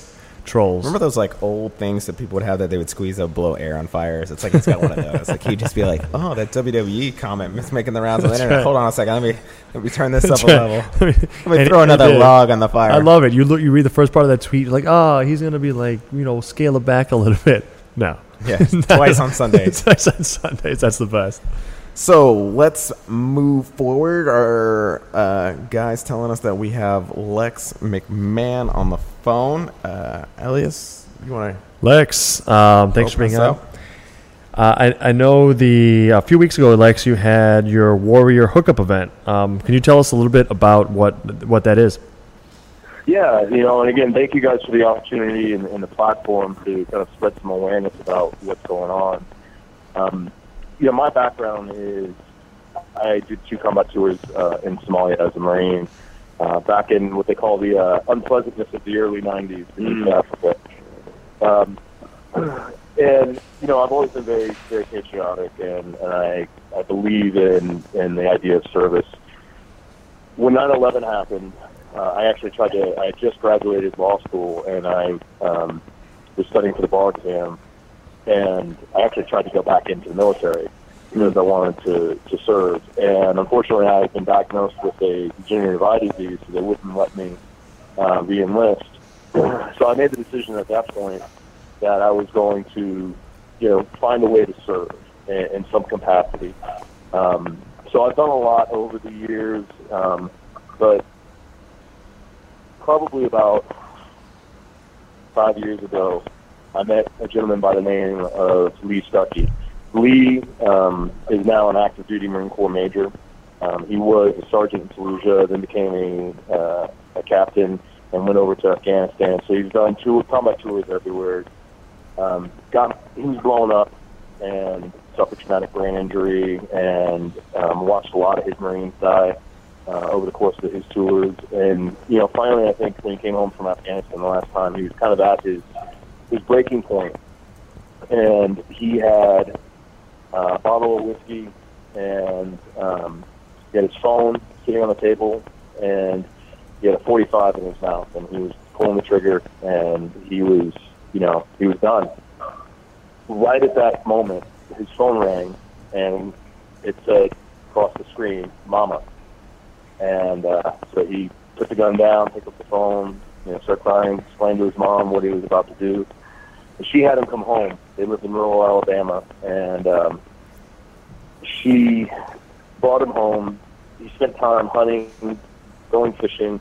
trolls. Remember those like old things that people would have that they would squeeze up, blow air on fires? It's like it's got one of those. Like he'd just be like, "Oh, that WWE comment is making the rounds on the internet. right. Hold on a second. Let me let me turn this That's up a right. level. I mean, Let me throw another log on the fire." I love it. You look, you read the first part of that tweet, you're like, oh, he's gonna be like, you know, scale it back a little bit. No, Yeah, twice on Sundays. twice on Sundays. That's the best. So let's move forward. Our uh, guys telling us that we have Lex McMahon on the phone. Uh, Elias, you want to? Lex, um, thanks for Open being us on. up. Uh, I, I know the a few weeks ago, Lex, you had your Warrior hookup event. Um, can you tell us a little bit about what what that is? Yeah, you know, and again, thank you guys for the opportunity and, and the platform to kind of spread some awareness about what's going on. Um, you know, my background is I did two combat tours uh, in Somalia as a Marine uh, back in what they call the uh, unpleasantness of the early 90s in East Africa. Um, and, you know, I've always been very, very patriotic, and, and I, I believe in, in the idea of service. When 9-11 happened, uh, I actually tried to. I had just graduated law school, and I um, was studying for the bar exam. And I actually tried to go back into the military because I wanted to to serve. And unfortunately, I had been diagnosed with a degenerative eye disease, so they wouldn't let me uh, re-enlist. So I made the decision at that point that I was going to, you know, find a way to serve in, in some capacity. Um, so I've done a lot over the years, um, but probably about five years ago, I met a gentleman by the name of Lee Stuckey. Lee um, is now an active duty Marine Corps major. Um, he was a sergeant in Fallujah, then became a, uh, a captain, and went over to Afghanistan. So he's done tour, combat tours everywhere. Um, got he was blown up and suffered traumatic brain injury, and um, watched a lot of his Marines die uh, over the course of his tours. And you know, finally, I think when he came home from Afghanistan the last time, he was kind of at his his breaking point, and he had uh, a bottle of whiskey and um, he had his phone sitting on the table, and he had a 45 in his mouth, and he was pulling the trigger, and he was, you know, he was done. Right at that moment, his phone rang, and it said across the screen, "Mama." And uh, so he put the gun down, picked up the phone, you know, started crying, explained to his mom what he was about to do. And she had him come home. They lived in rural Alabama, and um, she brought him home. He spent time hunting, going fishing,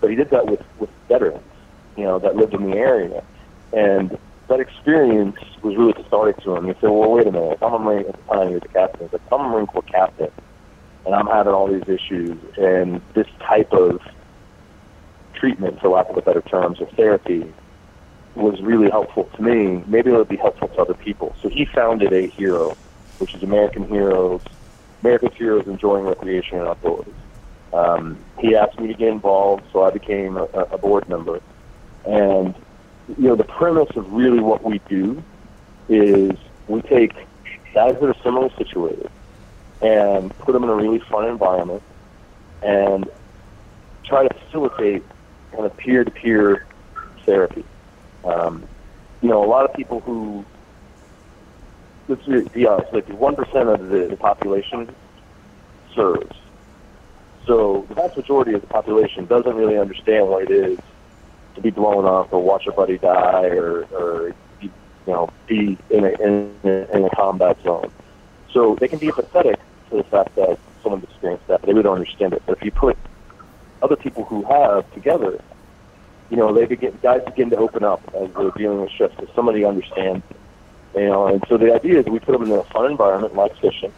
but he did that with with veterans, you know, that lived in the area, and that experience was really cathartic to him. He said, "Well, wait a minute. I'm a Marine at the time, he was a captain. If I'm a Marine Corps captain, and I'm having all these issues, and this type of treatment, for lack of a better terms, or therapy, was really helpful to me. Maybe it'll be helpful to other people." So he founded a hero, which is American Heroes America's Heroes Enjoying Recreation and Outdoors. Um, he asked me to get involved, so I became a, a board member. And, you know, the premise of really what we do is we take guys that are similarly situated and put them in a really fun environment and try to facilitate kind of peer-to-peer therapy. Um, you know, a lot of people who let's be honest, like one percent of the, the population serves. So the vast majority of the population doesn't really understand what it is to be blown up or watch a buddy die or, or you know be in a, in, a, in a combat zone. So they can be apathetic to the fact that someone's experienced that, but they really don't understand it. But if you put other people who have together, you know, they begin guys begin to open up as they're dealing with stress because somebody understands. You know, and so the idea is we put them in a fun environment like fishing,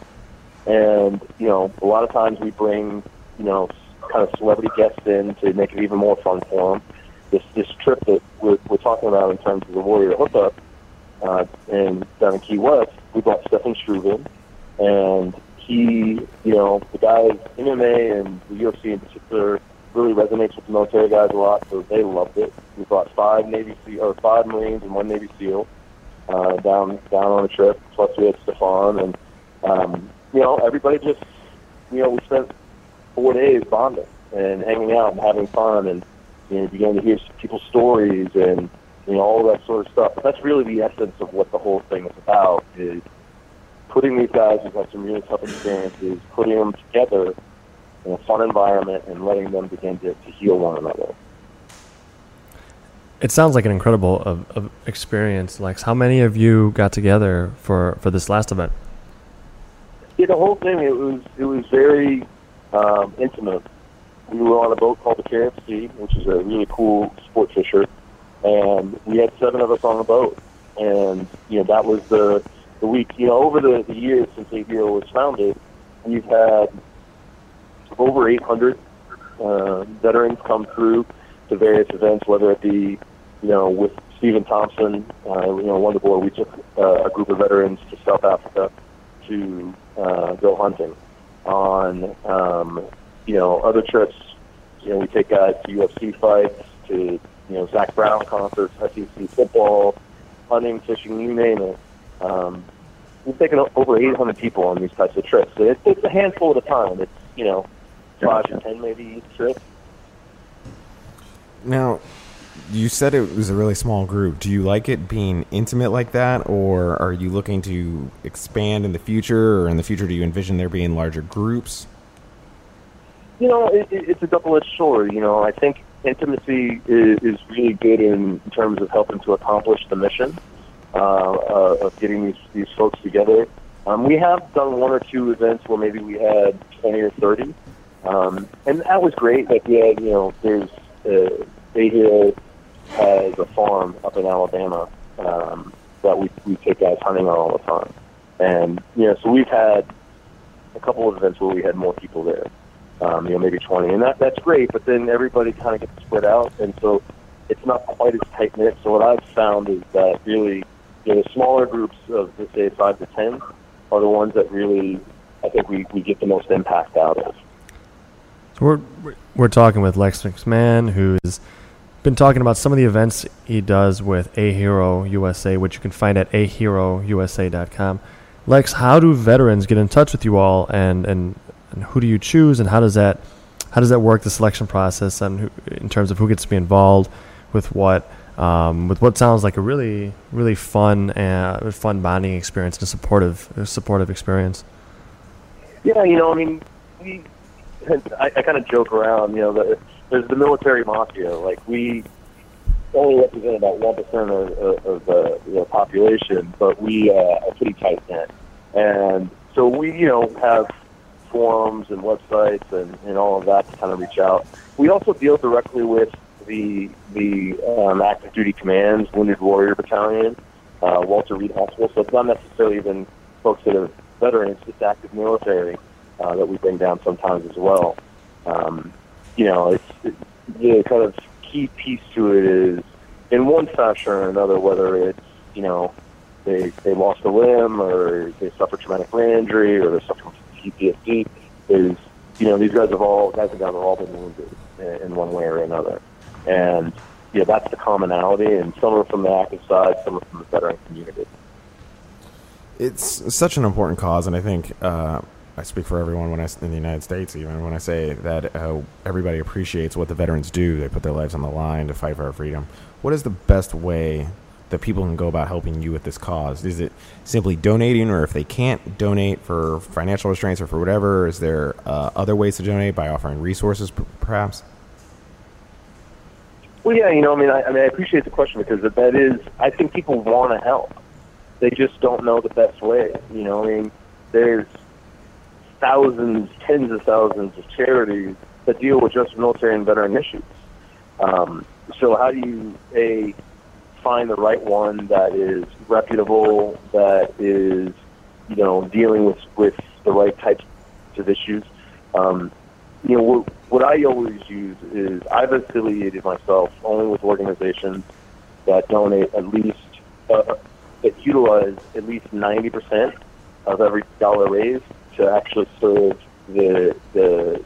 and you know, a lot of times we bring you know kind of celebrity guests in to make it even more fun for them. This this trip that we're, we're talking about in terms of the Warrior Hookup uh, in down in Key West, we brought Stefan Struve and he, you know, the guy MMA and the UFC in particular really resonates with the military guys a lot, so they loved it. We brought five Navy SEAL or five Marines and one Navy SEAL uh, down down on the trip. Plus we had Stefan, and um, you know everybody just you know we spent four days bonding and hanging out and having fun, and you know began to hear people's stories and you know all that sort of stuff. But that's really the essence of what the whole thing is about: is putting these guys who've had some really tough experiences, putting them together in a fun environment, and letting them begin to, to heal one another. It sounds like an incredible of, of experience, Lex. How many of you got together for, for this last event? Yeah, the whole thing it was it was very um, intimate. We were on a boat called the Sea, which is a really cool sport fisher, and we had seven of us on the boat. And you know that was the the week. You know, over the, the years since A Hero was founded, we've had over 800 uh, veterans come through to various events, whether it be, you know, with Stephen Thompson, uh, you know, Wonderboy, we took uh, a group of veterans to South Africa to uh, go hunting. On, um, you know, other trips, you know, we take guys to UFC fights, to, you know, Zac Brown concerts, SEC football, hunting, fishing, you name it. Um, we've taken over 800 people on these types of trips. It's, it's a handful at a time. It's, you know, five or ten maybe each trip. Now, you said it was a really small group. Do you like it being intimate like that, or are you looking to expand in the future, or in the future do you envision there being larger groups? You know, it, it, it's a double-edged sword. You know, I think intimacy is, is really good in, in terms of helping to accomplish the mission uh, uh, of getting these these folks together. Um, we have done one or two events where maybe we had twenty or thirty, um, and that was great. Like had, you know, there's uh, Bay Hill has a farm up in Alabama um, that we we take guys hunting on all the time, And you know, so we've had a couple of events where we had more people there. Um, you know, maybe 20, and that that's great. But then everybody kind of gets spread out, and so it's not quite as tight knit. So what I've found is that really, you know, the smaller groups of let's say five to ten are the ones that really I think we, we get the most impact out of. So we're we're- talking with Lex McMahon, who's been talking about some of the events he does with A Hero USA, which you can find at aherousa.com. Lex, how do veterans get in touch with you all, and, and, and who do you choose, and how does that how does that work the selection process, and who, in terms of who gets to be involved with what? Um, with what sounds like a really, really fun, uh, fun bonding experience and a supportive, a supportive experience. Yeah, you know, I mean, we, I, I kind of joke around. You know, the, there's the military mafia. Like we only represent about one percent of, of, of the, the population, but we uh, are pretty tight knit, and so we, you know, have forums and websites and, and all of that to kind of reach out. We also deal directly with the the um, active duty commands, Wounded Warrior Battalion, uh, Walter Reed Hospital. So it's not necessarily even folks that are veterans, it's active military uh, that we bring down sometimes as well. Um, you know, it's it, the kind of key piece to it is in one fashion or another, whether it's you know they they lost a limb or they suffered traumatic brain injury or they're suffering from PTSD, is you know these guys have all guys and gals have all been wounded in, in one way or another, and yeah, that's the commonality. And some are from the active side, some are from the veteran community. it's such an important cause, and I think uh, I speak for everyone when I in the United States, even when I say that uh, everybody appreciates what the veterans do. They put their lives on the line to fight for our freedom. What is the best way that people can go about helping you with this cause? Is it simply donating, or if they can't donate for financial restraints or for whatever, is there uh, other ways to donate by offering resources, perhaps? Well, yeah, you know, I mean, I, I mean, I appreciate the question because that is, I think people want to help. They just don't know the best way. You know, I mean, there's thousands, tens of thousands of charities that deal with just military and veteran issues. Um, so, how do you a find the right one that is reputable, that is, you know, dealing with with the right types of issues? Um, you know, what, what I always use is I've affiliated myself only with organizations that donate at least, uh, that utilize at least 90% of every dollar raised to actually serve the, the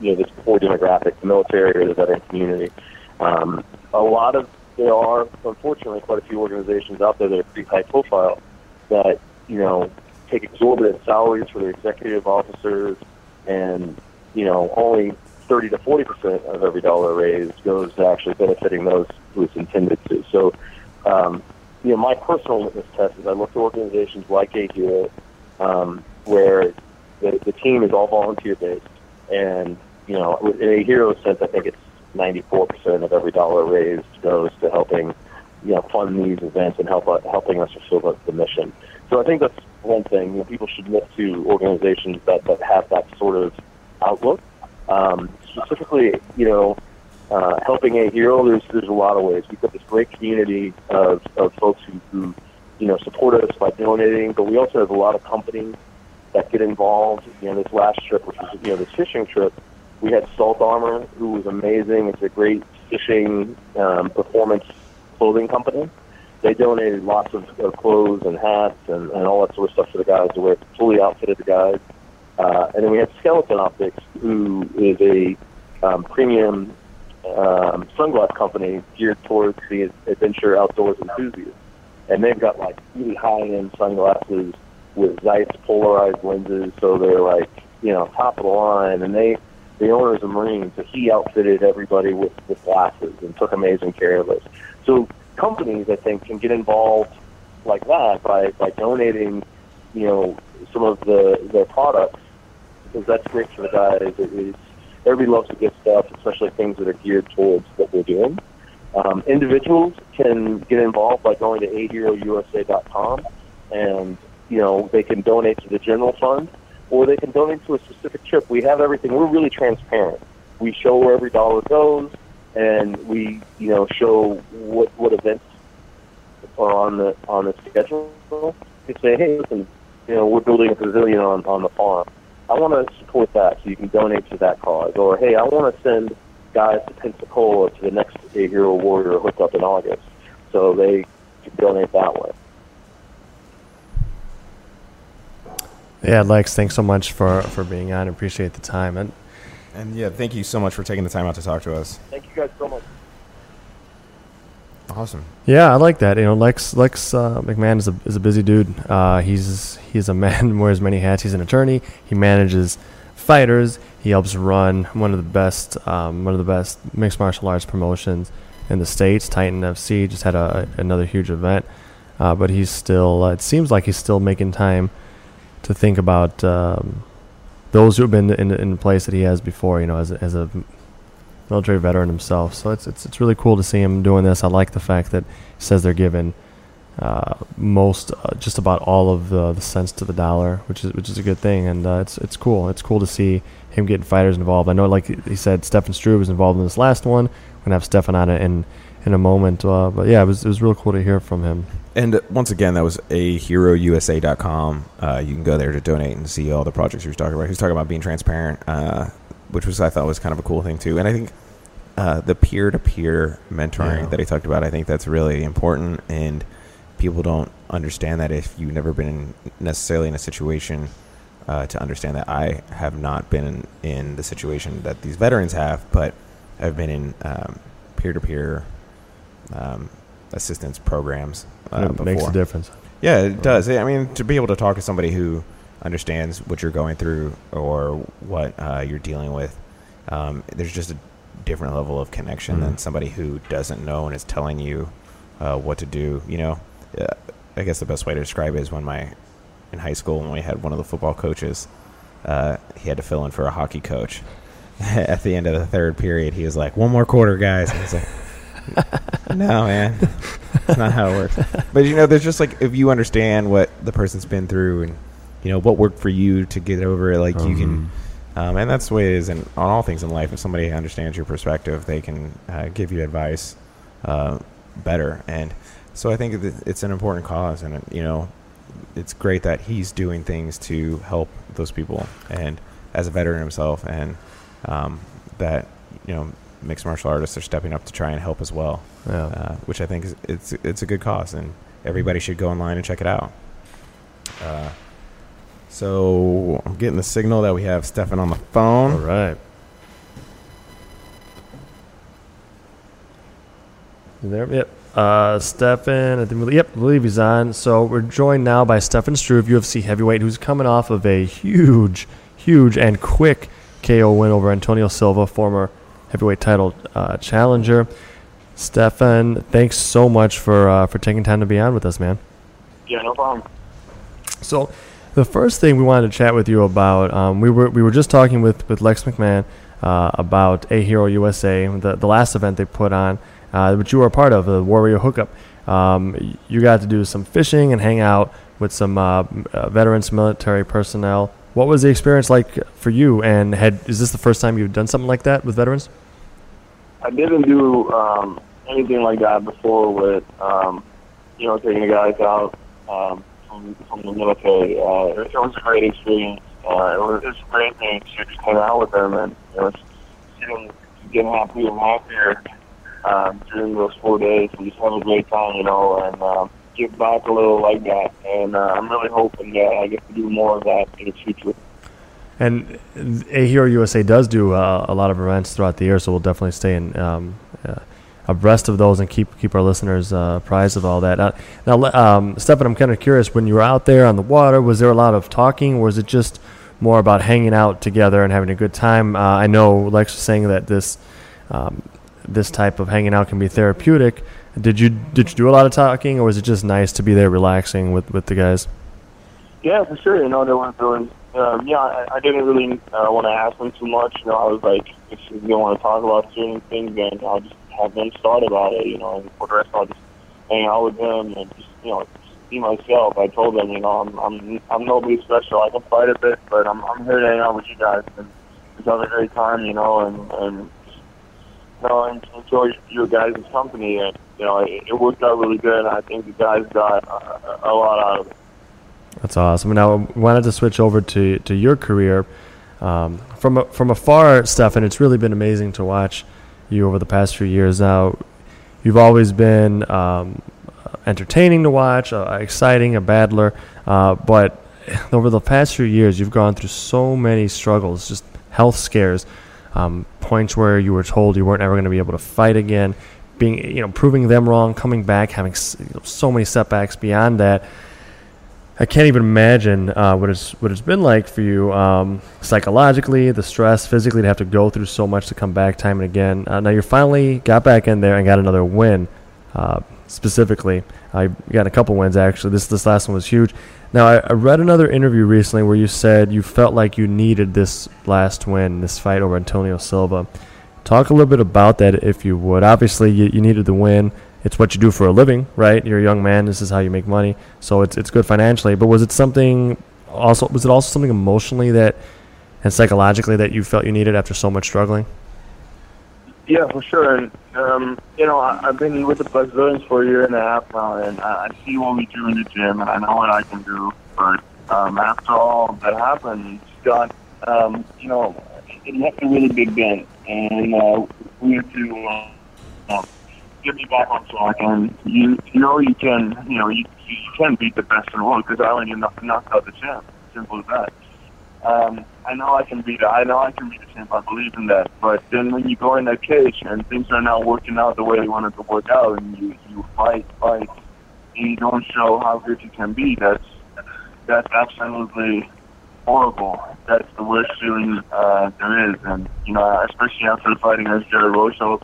you know, this poor demographic, the military or the veteran community. Um, a lot of, there are, unfortunately, quite a few organizations out there that are pretty high profile that, you know, take exorbitant salaries for their executive officers and you know, only 30 to 40 percent of every dollar raised goes to actually benefiting those who it's intended to. So, um, you know, my personal litmus test is I look to organizations like A um, where the, the team is all volunteer based, and you know, in A Hero sense, I think it's 94 percent of every dollar raised goes to helping, you know, fund these events and help helping us fulfill the mission. So I think that's one thing. You know, people should look to organizations that, that have that sort of outlook. Um, specifically, you know, uh, helping a hero, there's there's a lot of ways. We've got this great community of, of folks who, who, you know, support us by donating, but we also have a lot of companies that get involved. You know, this last trip, which was you know this fishing trip, we had Salt Armor, who was amazing. It's a great fishing um, performance clothing company. They donated lots of, of clothes and hats and, and all that sort of stuff for the guys to wear. Fully outfitted the guys. Uh, and then we have Skeleton Optics, who is a um, premium um, sunglass company geared towards the adventure outdoors enthusiasts. And they've got like really high-end sunglasses with Zeiss polarized lenses, so they're like you know top of the line. And they, the owner is a Marine, so he outfitted everybody with, with glasses and took amazing care of us. So companies, I think, can get involved like that by by donating, you know, some of the their products because that's great for the guys. It is, everybody loves to get stuff, especially things that are geared towards what we're doing. Um, individuals can get involved by going to aherousa.com and, you know, they can donate to the general fund or they can donate to a specific trip. We have everything. We're really transparent. We show where every dollar goes and we, you know, show what, what events are on the, on the schedule. they say, hey, listen, you know, we're building a pavilion on on the farm. I want to support that, so you can donate to that cause. Or hey, I want to send guys to Pensacola to the next A Hero Warrior hookup in August, so they can donate that way. Yeah, Lex, thanks so much for, for being on. Appreciate the time. And And yeah, thank you so much for taking the time out to talk to us. Thank you guys so much. Awesome. Yeah, I like that. You know, Lex Lex uh, McMahon is a is a busy dude. Uh, he's he's a man who wears many hats. He's an attorney. He manages fighters. He helps run one of the best um, one of the best mixed martial arts promotions in the states. Titan FC just had a, another huge event, uh, but he's still. Uh, it seems like he's still making time to think about um, those who've been in in the place that he has before. You know, as as a military veteran himself. So it's it's it's really cool to see him doing this. I like the fact that he says they're given uh, most uh, just about all of the, the cents to the dollar, which is which is a good thing, and uh, it's it's cool. It's cool to see him getting fighters involved. I know, like he said, Stefan Struve was involved in this last one. We're gonna have Stefan on it in in a moment, uh, but yeah, it was it was real cool to hear from him. And once again, that was a herousa.com. Uh, you can go there to donate and see all the projects he was talking about. He was talking about being transparent, uh, which was I thought was kind of a cool thing too. And I think uh, the peer-to-peer mentoring Yeah. that he talked about, I think that's really important. And people don't understand that if you've never been necessarily in a situation uh, to understand that. I have not been in, in the situation that these veterans have, but I've been in um, peer-to-peer um, assistance programs uh, it makes a difference. Yeah, it does. I mean, to be able to talk to somebody who understands what you're going through or what uh, you're dealing with, um, there's just a different level of connection than Mhm. somebody who doesn't know and is telling you uh, what to do. You know, uh, I guess the best way to describe it is when my in high school when we had one of the football coaches, uh, he had to fill in for a hockey coach. At the end of the third period, he was like, "One more quarter, guys." And I was like, "No, man, that's not how it works." But you know, there's just like if you understand what the person's been through and you know what worked for you to get over it, like you can, um, and that's the way it is in on all things in life. If somebody understands your perspective, they can uh, give you advice uh, better. And so I think it's an important cause, and you know, it's great that he's doing things to help those people, and as a veteran himself, and um, that you know mixed martial artists are stepping up to try and help as well Yeah. uh, which I think is it's it's a good cause, and everybody should go online and check it out. Uh, so I'm getting the signal that we have Stefan on the phone. All right. There? Yep. Uh, Stefan, I think, yep, I believe he's on. So we're joined now by Stefan Struve, UFC heavyweight, who's coming off of a huge, huge and quick KO win over Antonio Silva, former heavyweight title uh, challenger. Stefan, thanks so much for uh, for taking time to be on with us, man. Yeah, no problem. So, the first thing we wanted to chat with you about, um, we were we were just talking with, with Lex McMahon uh, about A Hero USA, the the last event they put on, uh, which you were a part of, the Warrior Hookup. Um, you got to do some fishing and hang out with some uh, uh, veterans, military personnel. What was the experience like for you? And had is this the first time you've done something like that with veterans? I didn't do um, anything like that before with, um, you know, taking the guys out um, from, from the military. Uh, it, it was a great experience. Uh, it, was, it was a great thing to just hang out with them and, you know, see them getting happy and happier um, during those four days and just have a great time, you know, and um, give back a little like that. And uh, I'm really hoping that I get to do more of that in the future. And A Hero USA does do uh, a lot of events throughout the year, so we'll definitely stay in um, uh, abreast of those and keep keep our listeners uh, apprised of all that. Now, le- um, Stefan, I'm kind of curious. When you were out there on the water, was there a lot of talking, or was it just more about hanging out together and having a good time? Uh, I know Lex was saying that this um, this type of hanging out can be therapeutic. Did you did you do a lot of talking, or was it just nice to be there relaxing with, with the guys? Yeah, for sure. You know, there was, was um, yeah, I, I didn't really uh, want to ask them too much. You know, I was like, if you don't want to talk about certain things, then I'll just have them start about it. You know, and for the rest, I'll just hang out with them and just, you know, just be myself. I told them, you know, I'm, I'm, I'm nobody special. I can fight a bit, but I'm, I'm here to hang out with you guys and just have a great time. You know, and and you know, and enjoy your guys' company. And you know, it, it worked out really good. I think the guys got uh, a lot out of it. That's awesome. Now, I wanted to switch over to, to your career. Um, from, a, from afar, Stefan, it's really been amazing to watch you over the past few years. Now, you've always been um, entertaining to watch, uh, exciting, a battler, uh, but over the past few years, you've gone through so many struggles, just health scares, um, points where you were told you weren't ever going to be able to fight again, being, you know, proving them wrong, coming back, having so many setbacks beyond that. I can't even imagine uh, what it's what it's been like for you um, psychologically, the stress, physically to have to go through so much to come back time and again. Uh, now you finally got back in there and got another win. Uh, specifically, I got a couple wins actually. This this last one was huge. Now I, I, read another interview recently where you said you felt like you needed this last win, this fight over Antonio Silva. Talk a little bit about that if you would. Obviously, you, you needed the win it's what you do for a living, right? You're a young man. This is how you make money. So it's it's good financially. But was it something also? Was it also something emotionally that and psychologically that you felt you needed after so much struggling? Yeah, for sure. And um, you know, I, I've been with the Brazilians for a year and a half now, and I, I see what we do in the gym, and I know what I can do. But um, after all that happened, Scott, um, you know, it left a really big dent, and uh, we had to. Uh, get me back on track, and you know you can you know you you can beat the best in the world because I only knocked, knocked out the champ. Simple as that. Um, I know I can beat it. I know I can beat the champ. I believe in that. But then when you go in that cage and things are not working out the way you wanted to work out, and you you fight, fight, and you don't show how good you can be, that's that's absolutely horrible. That's the worst feeling uh, there is, and you know, especially after fighting against Jared Rosholt.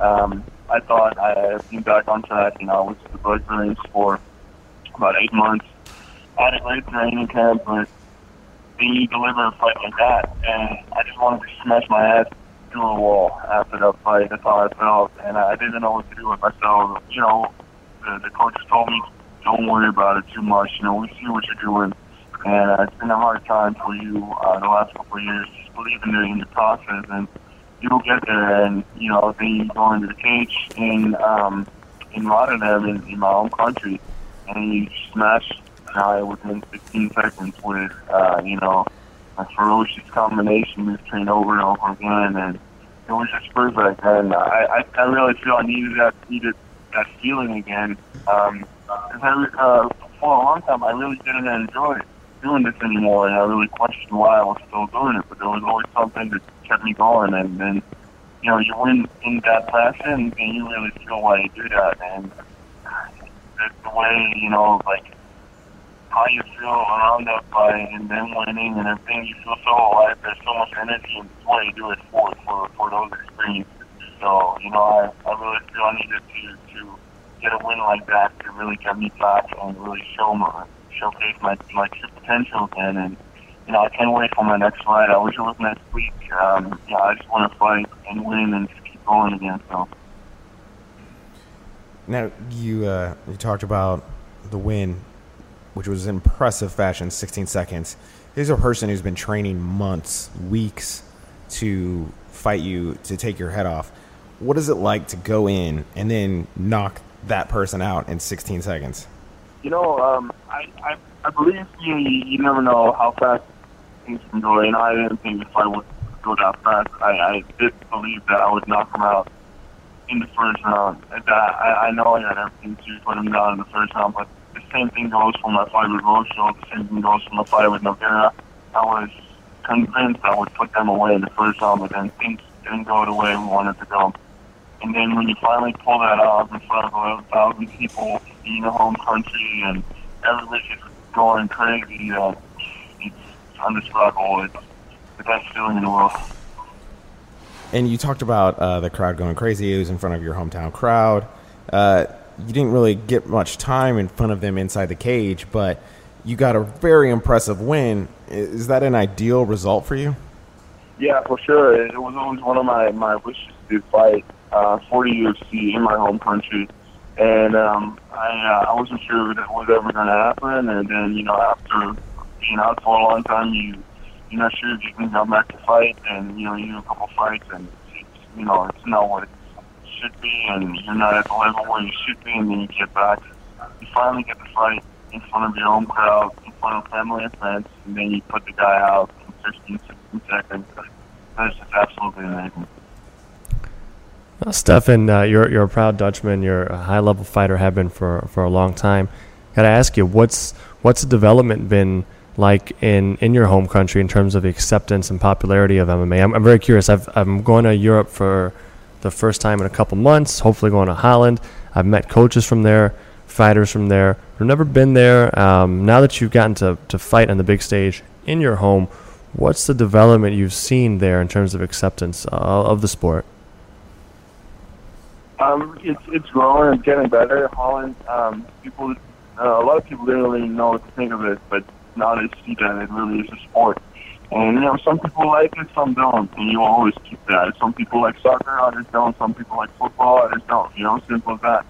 Um, I thought I been back on track. Know, I was the Bud Range for about eight months. I had a great training camp, but then you deliver a fight like that, and I just wanted to smash my ass through a wall after that fight. That's how I felt, and I didn't know what to do with myself. You know, the, the coaches told me, don't worry about it too much. You know, we see what you're doing. And uh, it's been a hard time for you uh, the last couple of years. Just believe in the, in the process and you'll get there, and you know, then you go into the cage in um, in Rotterdam, in, in my home country, and you smash guy within 15 seconds with uh, you know a ferocious combination we've trained over and over again, and it was just perfect. And I, I, I really feel I needed that needed that feeling again. Um, I, uh, for a long time, I really didn't enjoy doing this anymore, and I really questioned why I was still doing it. But there was always something that kept me going, and then you know you win in that passion, and you really feel why you do that, and uh, that's the way you know like how you feel around that fight, and then winning and everything. You feel so alive. There's so much energy, and that's why you do it for for for those experiences. So you know, I I really feel I needed to to get a win like that to really get me back and really show my showcase my my true potential again and you know, I can't wait for my next fight. I wish it was next week. Um, yeah, I just want to fight and win and just keep going again. So. Now you uh, you talked about the win, which was impressive fashion, 16 seconds. Here's a person who's been training months, weeks to fight you to take your head off. What is it like to go in and then knock that person out in 16 seconds? You know, um, I, I I believe you, you never know how fast things can go. And I didn't think the fight would go that fast. I, I did believe that I would knock him out in the first round. That, I, I know I had everything to put him down in the first round, but the same thing goes for my fight with Rosholt. The same thing goes for my fight with Nogueira. I was convinced I would put them away in the first round, but then things didn't go the way we wanted to go. And then when you finally pull that off in front of 11,000 people in your home country and everybody's just going crazy, uh, undescribable. It's the best feeling in the world. And you talked about uh, the crowd going crazy. It was in front of your hometown crowd. Uh, you didn't really get much time in front of them inside the cage, but you got a very impressive win. Is that an ideal result for you? Yeah, for sure. It was always one of my, my wishes to fight uh, for the UFC in my home country. And um, I, uh, I wasn't sure if that was ever going to happen. And then, you know, after being out for a long time, you you're not sure if you can come back to fight, and you know you do a couple fights, and it's you know it's not what it should be, and you're not at the level where you should be, and then you get back, you finally get the fight, in front of your own crowd, in front of family and friends, and then you put the guy out in 15, 16 seconds. That's just absolutely amazing. Uh, Stefan, uh, you're you're a proud Dutchman. You're a high level fighter, have been for for a long time. Got to ask you, what's what's the development been like in, in your home country in terms of the acceptance and popularity of MMA? I'm, I'm very curious. I've, I'm going to Europe for the first time in a couple months. Hopefully, going to Holland. I've met coaches from there, fighters from there. I've never been there. Um, now that you've gotten to to fight on the big stage in your home, what's the development you've seen there in terms of acceptance uh, of the sport? Um, it's it's growing. It's getting better. Holland, um, people, uh, a lot of people didn't really know what to think of it, but now they see that it really is a sport. And you know, some people like it, some don't, and you always keep that. Some people like soccer, others don't. Some people like football, others don't. You know, simple as that.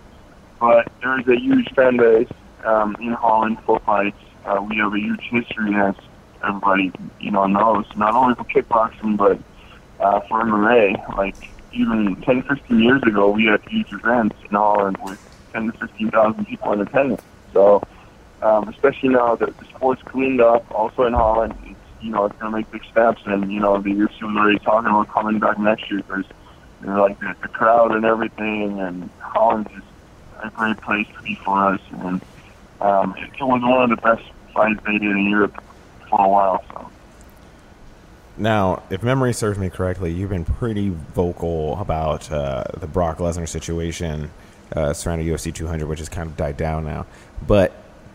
But there is a huge fan base um, in Holland for fights. Uh, we have a huge history, as everybody you know knows, not only for kickboxing but uh, for MMA. Like even 10, 15 years ago, we had huge events in Holland with 10 to 15,000 people in attendance. So, um, especially now that the sport's cleaned up, also in Holland, it's, you know, it's going to make big steps. And, you know, the UFC was already talking about coming back next year because, you know, like, the, the crowd and everything. And Holland is a great place to be for us. And um, it, it was one of the best fights they did in Europe for a while. So. Now, if memory serves me correctly, you've been pretty vocal about uh, the Brock Lesnar situation uh, surrounding UFC 200, which has kind of died down now. But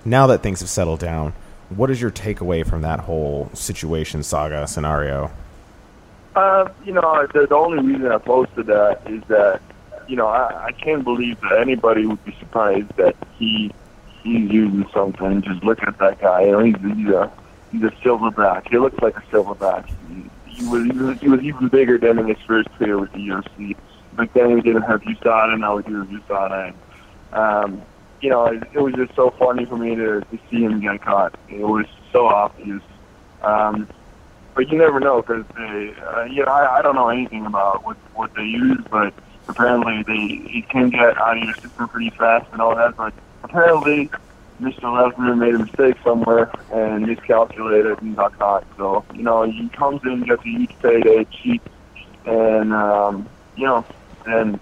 now that things have settled down, what is your takeaway from that whole situation, saga, scenario? Uh, you know, the, the only reason I posted that is that, you know, I, I can't believe that anybody would be surprised that he he's using something. Just look at that guy. You know, he's, he's a he's a silverback. He looks like a silverback. He, he was he was he was even bigger than in his first career with the UFC. But then we didn't have USADA, now we do have USADA. And, um, you know, it, it was just so funny for me to, to see him get caught. It was so obvious. Um, but you never know because they, uh, you know, I, I don't know anything about what what they use, but apparently they it can get out of your system pretty fast and all that. But apparently Mr. Lesnar made a mistake somewhere and miscalculated and got caught. So, you know, he comes in, gets a huge payday, cheats, and, um, you know, and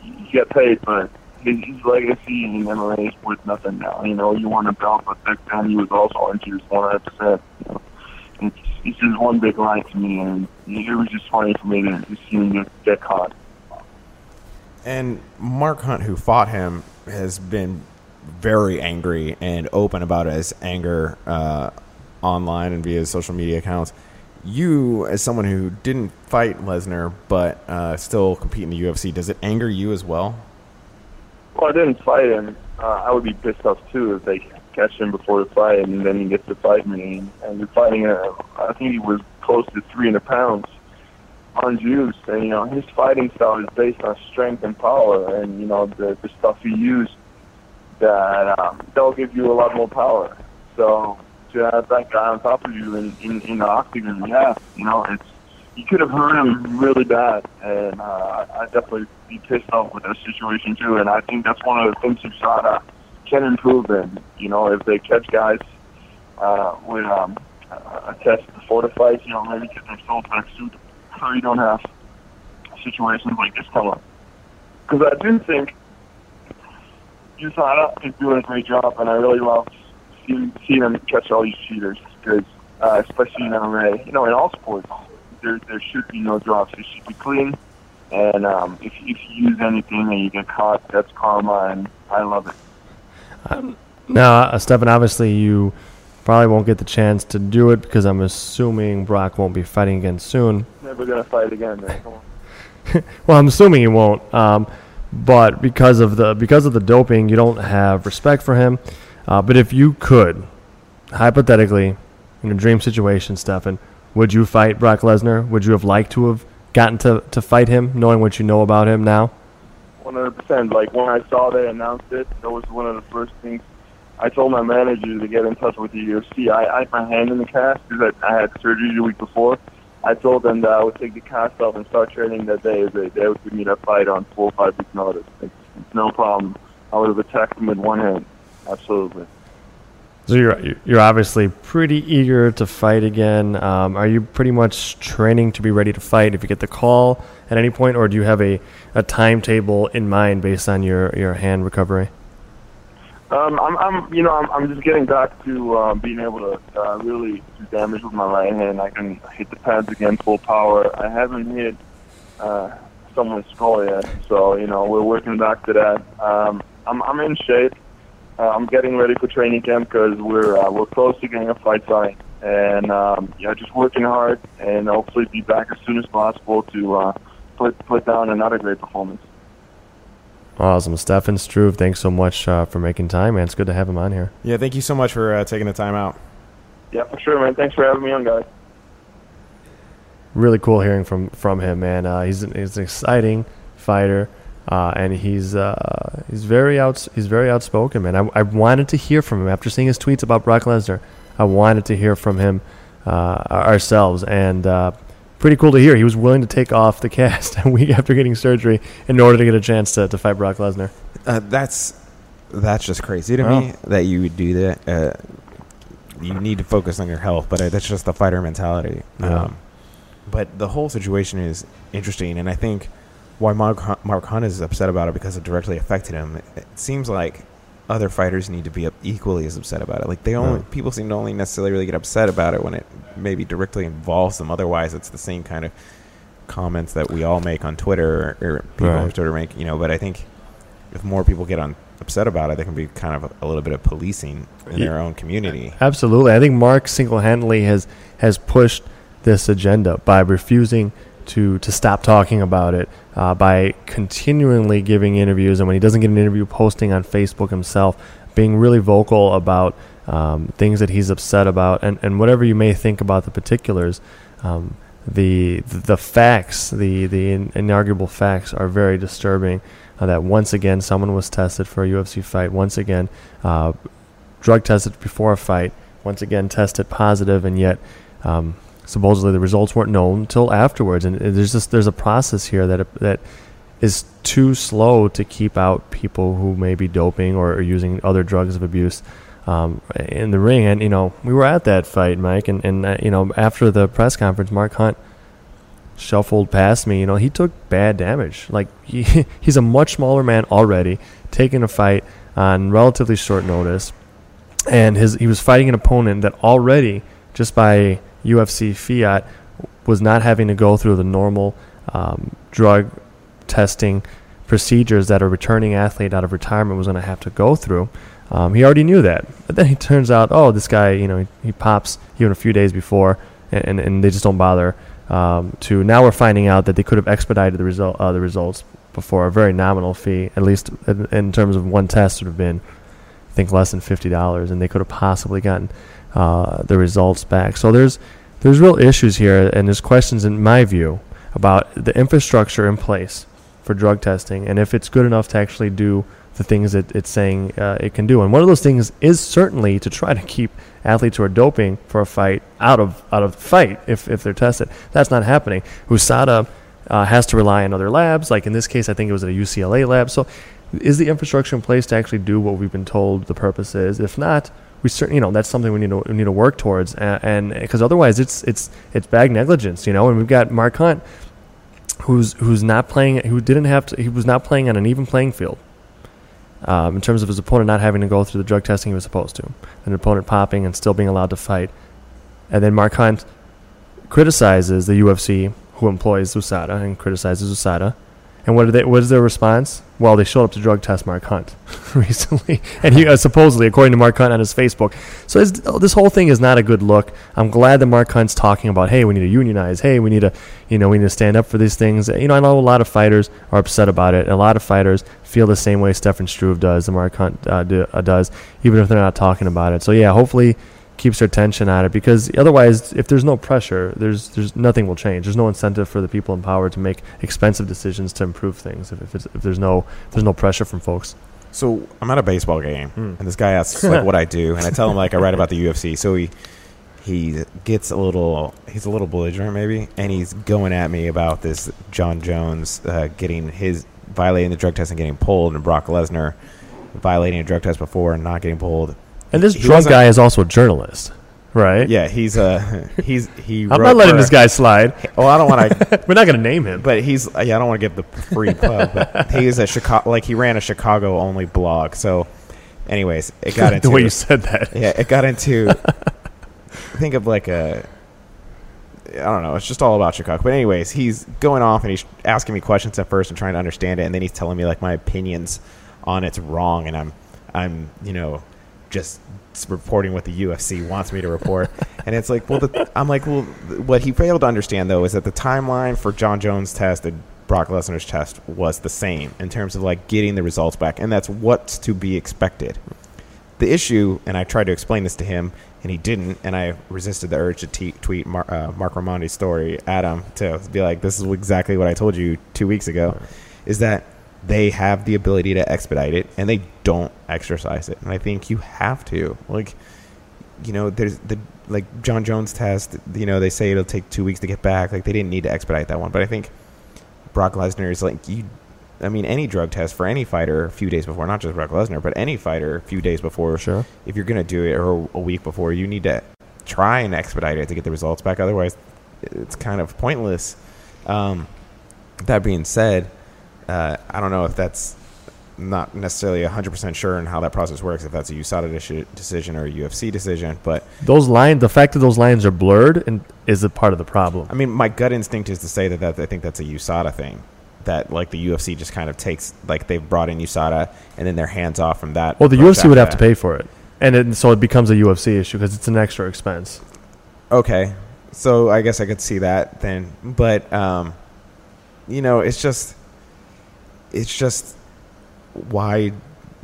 you get paid, but his, legacy in MMA is worth nothing now. You know, you want to belt, but back then he was also injured 100%. You it's, just one big lie to me, and it was just funny for me to, to see him get, get caught. And Mark Hunt, who fought him, has been very angry and open about his anger uh, online and via social media accounts. You, as someone who didn't fight Lesnar but uh, still compete in the UFC, does it anger you as well? Well, I didn't fight him. Uh, I would be pissed off too if they catch him before the fight and then he gets to fight me. And you're fighting, uh, I think he was close to 300 pounds on juice. And, you know, his fighting style is based on strength and power. And, you know, the, the stuff he used that um, they'll give you a lot more power. So to have that guy on top of you in, in, in the octagon, yeah, you know, it's you could have hurt him really bad, and uh, I definitely be pissed off with that situation too. And I think that's one of the things USADA can improve in. You know, if they catch guys uh, with um, a test before the fight, you know, maybe get their full back suit so you don't have situations like this come up. Because I do think USADA is doing a great job, and I really love seeing, seeing them catch all these cheaters. Because uh, especially in MMA, you know, in all sports, there there should be no drops. It should be clean. And um, if if you use anything and you get caught, that's karma, and I love it. Um, now, uh, Stefan, obviously you probably won't get the chance to do it because I'm assuming Brock won't be fighting again soon. Never gonna fight again, man. Come on. well, I'm assuming he won't. Um, but because of the because of the doping, you don't have respect for him. Uh, but if you could, hypothetically, in a dream situation, Stefan, would you fight Brock Lesnar? Would you have liked to have gotten to, to fight him, knowing what you know about him now? One hundred percent. Like when I saw they announced it, that was one of the first things. I told my manager to get in touch with the UFC. I, I had my hand in the cast because I, I had surgery the week before. I told them that I would take the cast off and start training that day. They, they would give me that fight on four or five weeks notice. No problem. I would have attacked them with one hand. Absolutely. So you're you're obviously pretty eager to fight again. Um, are you pretty much training to be ready to fight if you get the call at any point, or do you have a, a timetable in mind based on your, your hand recovery? Um, I'm, I'm, you know, I'm, I'm just getting back to uh, being able to uh, really do damage with my right hand. I can hit the pads again full power. I haven't hit uh, someone's skull yet, so you know we're working back to that. Um, I'm, I'm in shape. Uh, I'm getting ready for training camp because we're uh, we're close to getting a fight signed, and um, yeah, just working hard and hopefully be back as soon as possible to uh, put put down another great performance. Awesome, Stefan Struve. Thanks so much uh, for making time, man. It's good to have him on here. Yeah, thank you so much for uh, taking the time out. Yeah, for sure, man. Thanks for having me on, guys. Really cool hearing from from him, man. Uh, he's he's an exciting fighter. Uh, and he's uh, he's very out he's very outspoken, man. I, I wanted to hear from him after seeing his tweets about Brock Lesnar. I wanted to hear from him uh, ourselves, and uh, pretty cool to hear. He was willing to take off the cast a week after getting surgery in order to get a chance to, to fight Brock Lesnar. Uh, that's that's just crazy to Oh. me that you would do that. Uh, you need to focus on your health, but that's just the fighter mentality. Yeah. Um, but the whole situation is interesting, and I think why Mark, Mark Hunt is upset about it because it directly affected him. It, it seems like other fighters need to be equally as upset about it. Like they only people seem to only necessarily really get upset about it when it maybe directly involves them. Otherwise, it's the same kind of comments that we all make on Twitter or, or people Right. on Twitter make. You know, but I think if more people get on upset about it, there can be kind of a, a little bit of policing in Ye- their own community. Absolutely, I think Mark single-handedly has has pushed this agenda by refusing to to stop talking about it, uh, by continually giving interviews, and when he doesn't get an interview, posting on Facebook himself, being really vocal about um, things that he's upset about, and, and whatever you may think about the particulars. Um, the the facts, the the inarguable facts, are very disturbing. Uh, that once again, someone was tested for a UFC fight. Once again, uh, drug tested before a fight. Once again, tested positive, and yet um, supposedly the results weren't known until afterwards. And there's just there's a process here that that is too slow to keep out people who may be doping or, or using other drugs of abuse um, in the ring. And you know, we were at that fight, Mike, and and uh, you know, after the press conference, Mark Hunt shuffled past me. You know, he took bad damage. Like he he's a much smaller man already, taking a fight on relatively short notice, and his he was fighting an opponent that already just by UFC fiat was not having to go through the normal um, drug testing procedures that a returning athlete out of retirement was going to have to go through. Um, he already knew that, but then he turns out, oh, this guy, you know, he, he pops even a few days before, and, and, and they just don't bother. Um, to now we're finding out that they could have expedited the result, uh, the results before a very nominal fee, at least in, in terms of one test would have been, I think, less than fifty dollars, and they could have possibly gotten uh, the results back. So there's there's real issues here, and there's questions in my view about the infrastructure in place for drug testing and if it's good enough to actually do the things that it's saying uh, it can do. And one of those things is certainly to try to keep athletes who are doping for a fight out of out of the fight if, if they're tested. That's not happening. USADA uh, has to rely on other labs. Like in this case, I think it was at a UCLA lab. So is the infrastructure in place to actually do what we've been told the purpose is? If not, we certainly, you know, that's something we need to we need to work towards, and because otherwise, it's it's it's bag negligence, you know. And we've got Mark Hunt, who's who's not playing, who didn't have to, he was not playing on an even playing field. Um, in terms of his opponent not having to go through the drug testing he was supposed to, an opponent popping and still being allowed to fight, and then Mark Hunt criticizes the UFC who employs USADA and criticizes USADA. And what, they, what is their response? Well, they showed up to drug test Mark Hunt recently. And he uh, supposedly, according to Mark Hunt on his Facebook. So this, this whole thing is not a good look. I'm glad that Mark Hunt's talking about, hey, we need to unionize. Hey, we need to, you know, we need to stand up for these things. You know, I know a lot of fighters are upset about it. And a lot of fighters feel the same way Stefan Struve does, and Mark Hunt uh, do, uh, does, even if they're not talking about it. So yeah, hopefully keeps their attention on it because otherwise, if there's no pressure, there's there's nothing will change. There's no incentive for the people in power to make expensive decisions to improve things if if, it's, if there's no if there's no pressure from folks. So I'm at a baseball game, Hmm. and this guy asks like what I do, and I tell him like I write about the UFC. So he he gets a little he's a little belligerent maybe, and he's going at me about this Jon Jones uh, getting his violating the drug test and getting pulled, and Brock Lesnar violating a drug test before and not getting pulled. And this He drunk guy is also a journalist, right? Yeah, he's uh, a he's he. I'm not letting this guy slide. Well, I don't want to, We're not going to name him. but he's yeah. I don't want to give the free plug, but he's a Chicago like he ran a Chicago only blog. So, anyways, it got into the way you said that. yeah, it got into think of like a I don't know. It's just all about Chicago. But anyways, he's going off and he's asking me questions at first and trying to understand it, and then he's telling me like my opinions on it's wrong, and I'm I'm you know just reporting what the UFC wants me to report, and it's like well, the, I'm like well, what he failed to understand though is that the timeline for Jon Jones' test and Brock Lesnar's test was the same in terms of like getting the results back, and that's what's to be expected. The issue, and I tried to explain this to him, and he didn't, and I resisted the urge to te- tweet Mar- uh, Marc Raimondi's story at him to be like, "This is exactly what I told you two weeks ago," is that they have the ability to expedite it, and they don't exercise it, and I think you have to, like, you know, there's the like Jon Jones test, you know, they say it'll take two weeks to get back, like they didn't need to expedite that one, but I think Brock Lesnar is like you. I mean, any drug test for any fighter a few days before, not just Brock Lesnar, but any fighter a few days before. Sure. If you're going to do it or a week before, you need to try and expedite it to get the results back. Otherwise, it's kind of pointless. Um, that being said, uh, I don't know if that's not necessarily 100% sure in how that process works, if that's a USADA deci- decision or a UFC decision. But Those lines, the fact that those lines are blurred, and is a part of the problem. I mean, my gut instinct is to say that, that I think that's a USADA thing. That like the UFC just kind of takes like they've brought in USADA and then they're hands off from that. Well, the UFC would have to pay for it, and it, so it becomes a UFC issue because it's an extra expense. Okay, so I guess I could see that then, but um, you know, it's just it's just why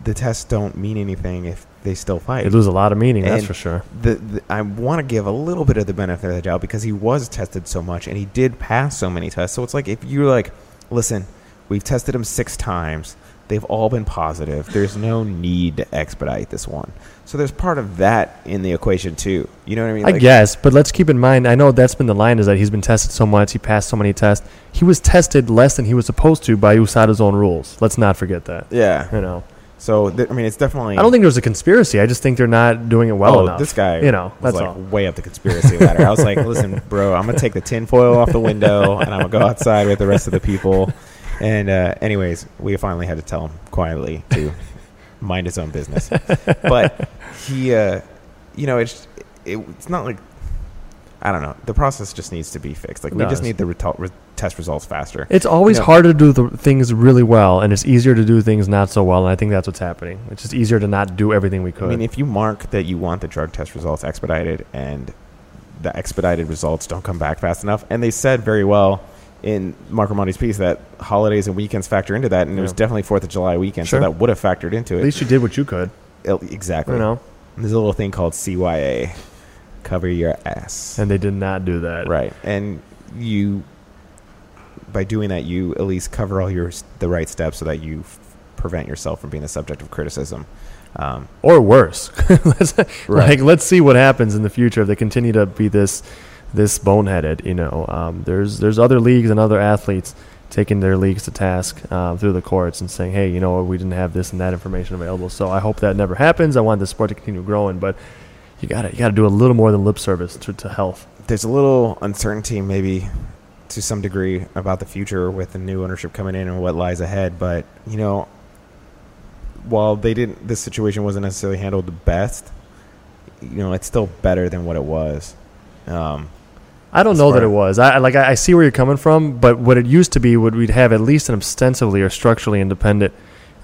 the tests don't mean anything if they still fight. They lose a lot of meaning, that's for sure. the, the I want to give a little bit of the benefit of the doubt because he was tested so much and he did pass so many tests. So it's like if you're like, listen, we've tested him six times, they've all been positive. There's no need to expedite this one. So there's part of that in the equation too. You know what I mean? I guess, but let's keep in mind. I know that's been the line is that he's been tested so much, he passed so many tests. He was tested less than he was supposed to by USADA's own rules. Let's not forget that. Yeah. You know, So th- I mean, it's definitely. I don't think there's a conspiracy. I just think they're not doing it well oh, enough. this guy, you know, was that's like all. way up the conspiracy ladder. I was like, listen, bro, I'm gonna take the tinfoil off the window and I'm gonna go outside with the rest of the people. And uh, anyways, we finally had to tell him quietly to mind his own business. But he, uh, you know, it's it, it's not like I don't know. The process just needs to be fixed. Like we just need the re- test results faster. It's always You know- harder to do the things really well, and it's easier to do things not so well. And I think that's what's happening. It's just easier to not do everything we could. I mean, if you mark that you want the drug test results expedited and the expedited results don't come back fast enough, and they said very well in Marc Raimondi's piece that holidays and weekends factor into that, and it was Yeah. definitely Fourth of July weekend, Sure. so that would have factored into it. At it. least you did what you could. El- exactly. You know, There's a little thing called CYA, cover your ass. and they did not do that. right, and you by doing that, you at least cover all your s- the right steps so that you f- prevent yourself from being the subject of criticism. Um, or worse. let's, Right. Like, let's see what happens in the future if they continue to be this this boneheaded. You know, um, there's there's other leagues and other athletes taking their leagues to task uh, through the courts and saying, hey, you know, we didn't have this and that information available. So I hope that never happens. I want the sport to continue growing, but you got to you got to do a little more than lip service to, to health. there's a little uncertainty, maybe to some degree, about the future with the new ownership coming in and what lies ahead. But you know, while they didn't, this situation wasn't necessarily handled the best. You know, it's still better than what it was. Um, I don't know far- that it was. I like. I I see where you're coming from, but what it used to be would we'd have at least an ostensibly or structurally independent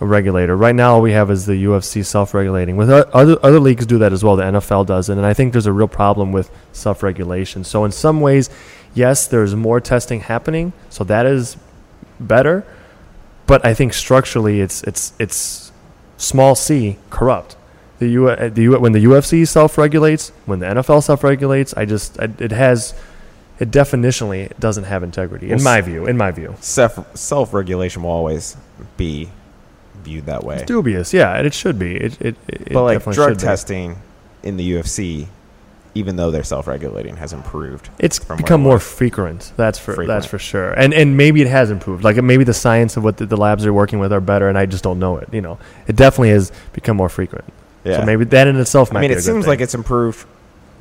regulator. Right now, all we have is the UFC self-regulating. With other other leagues do that as well. The NFL does it, and I think there's a real problem with self-regulation. So in some ways, yes, there's more testing happening, so that is better. But I think structurally, it's it's it's small c corrupt. The U, the U, when the UFC self-regulates, when the NFL self-regulates, I just I, it has it definitionally doesn't have integrity in my view. In my view, self self regulation will always be viewed that way. it's dubious. Yeah, and it should be. It it, it but like drug should be. testing in the UFC, even though they're self regulating, has improved. It's become more frequent. That's for Frequent. that's for sure. And and maybe it has improved. Like maybe the science of what the, the labs are working with are better, and I just don't know it. You know, it definitely has become more frequent. Yeah. So maybe that in itself might I mean, be it seems like it's improved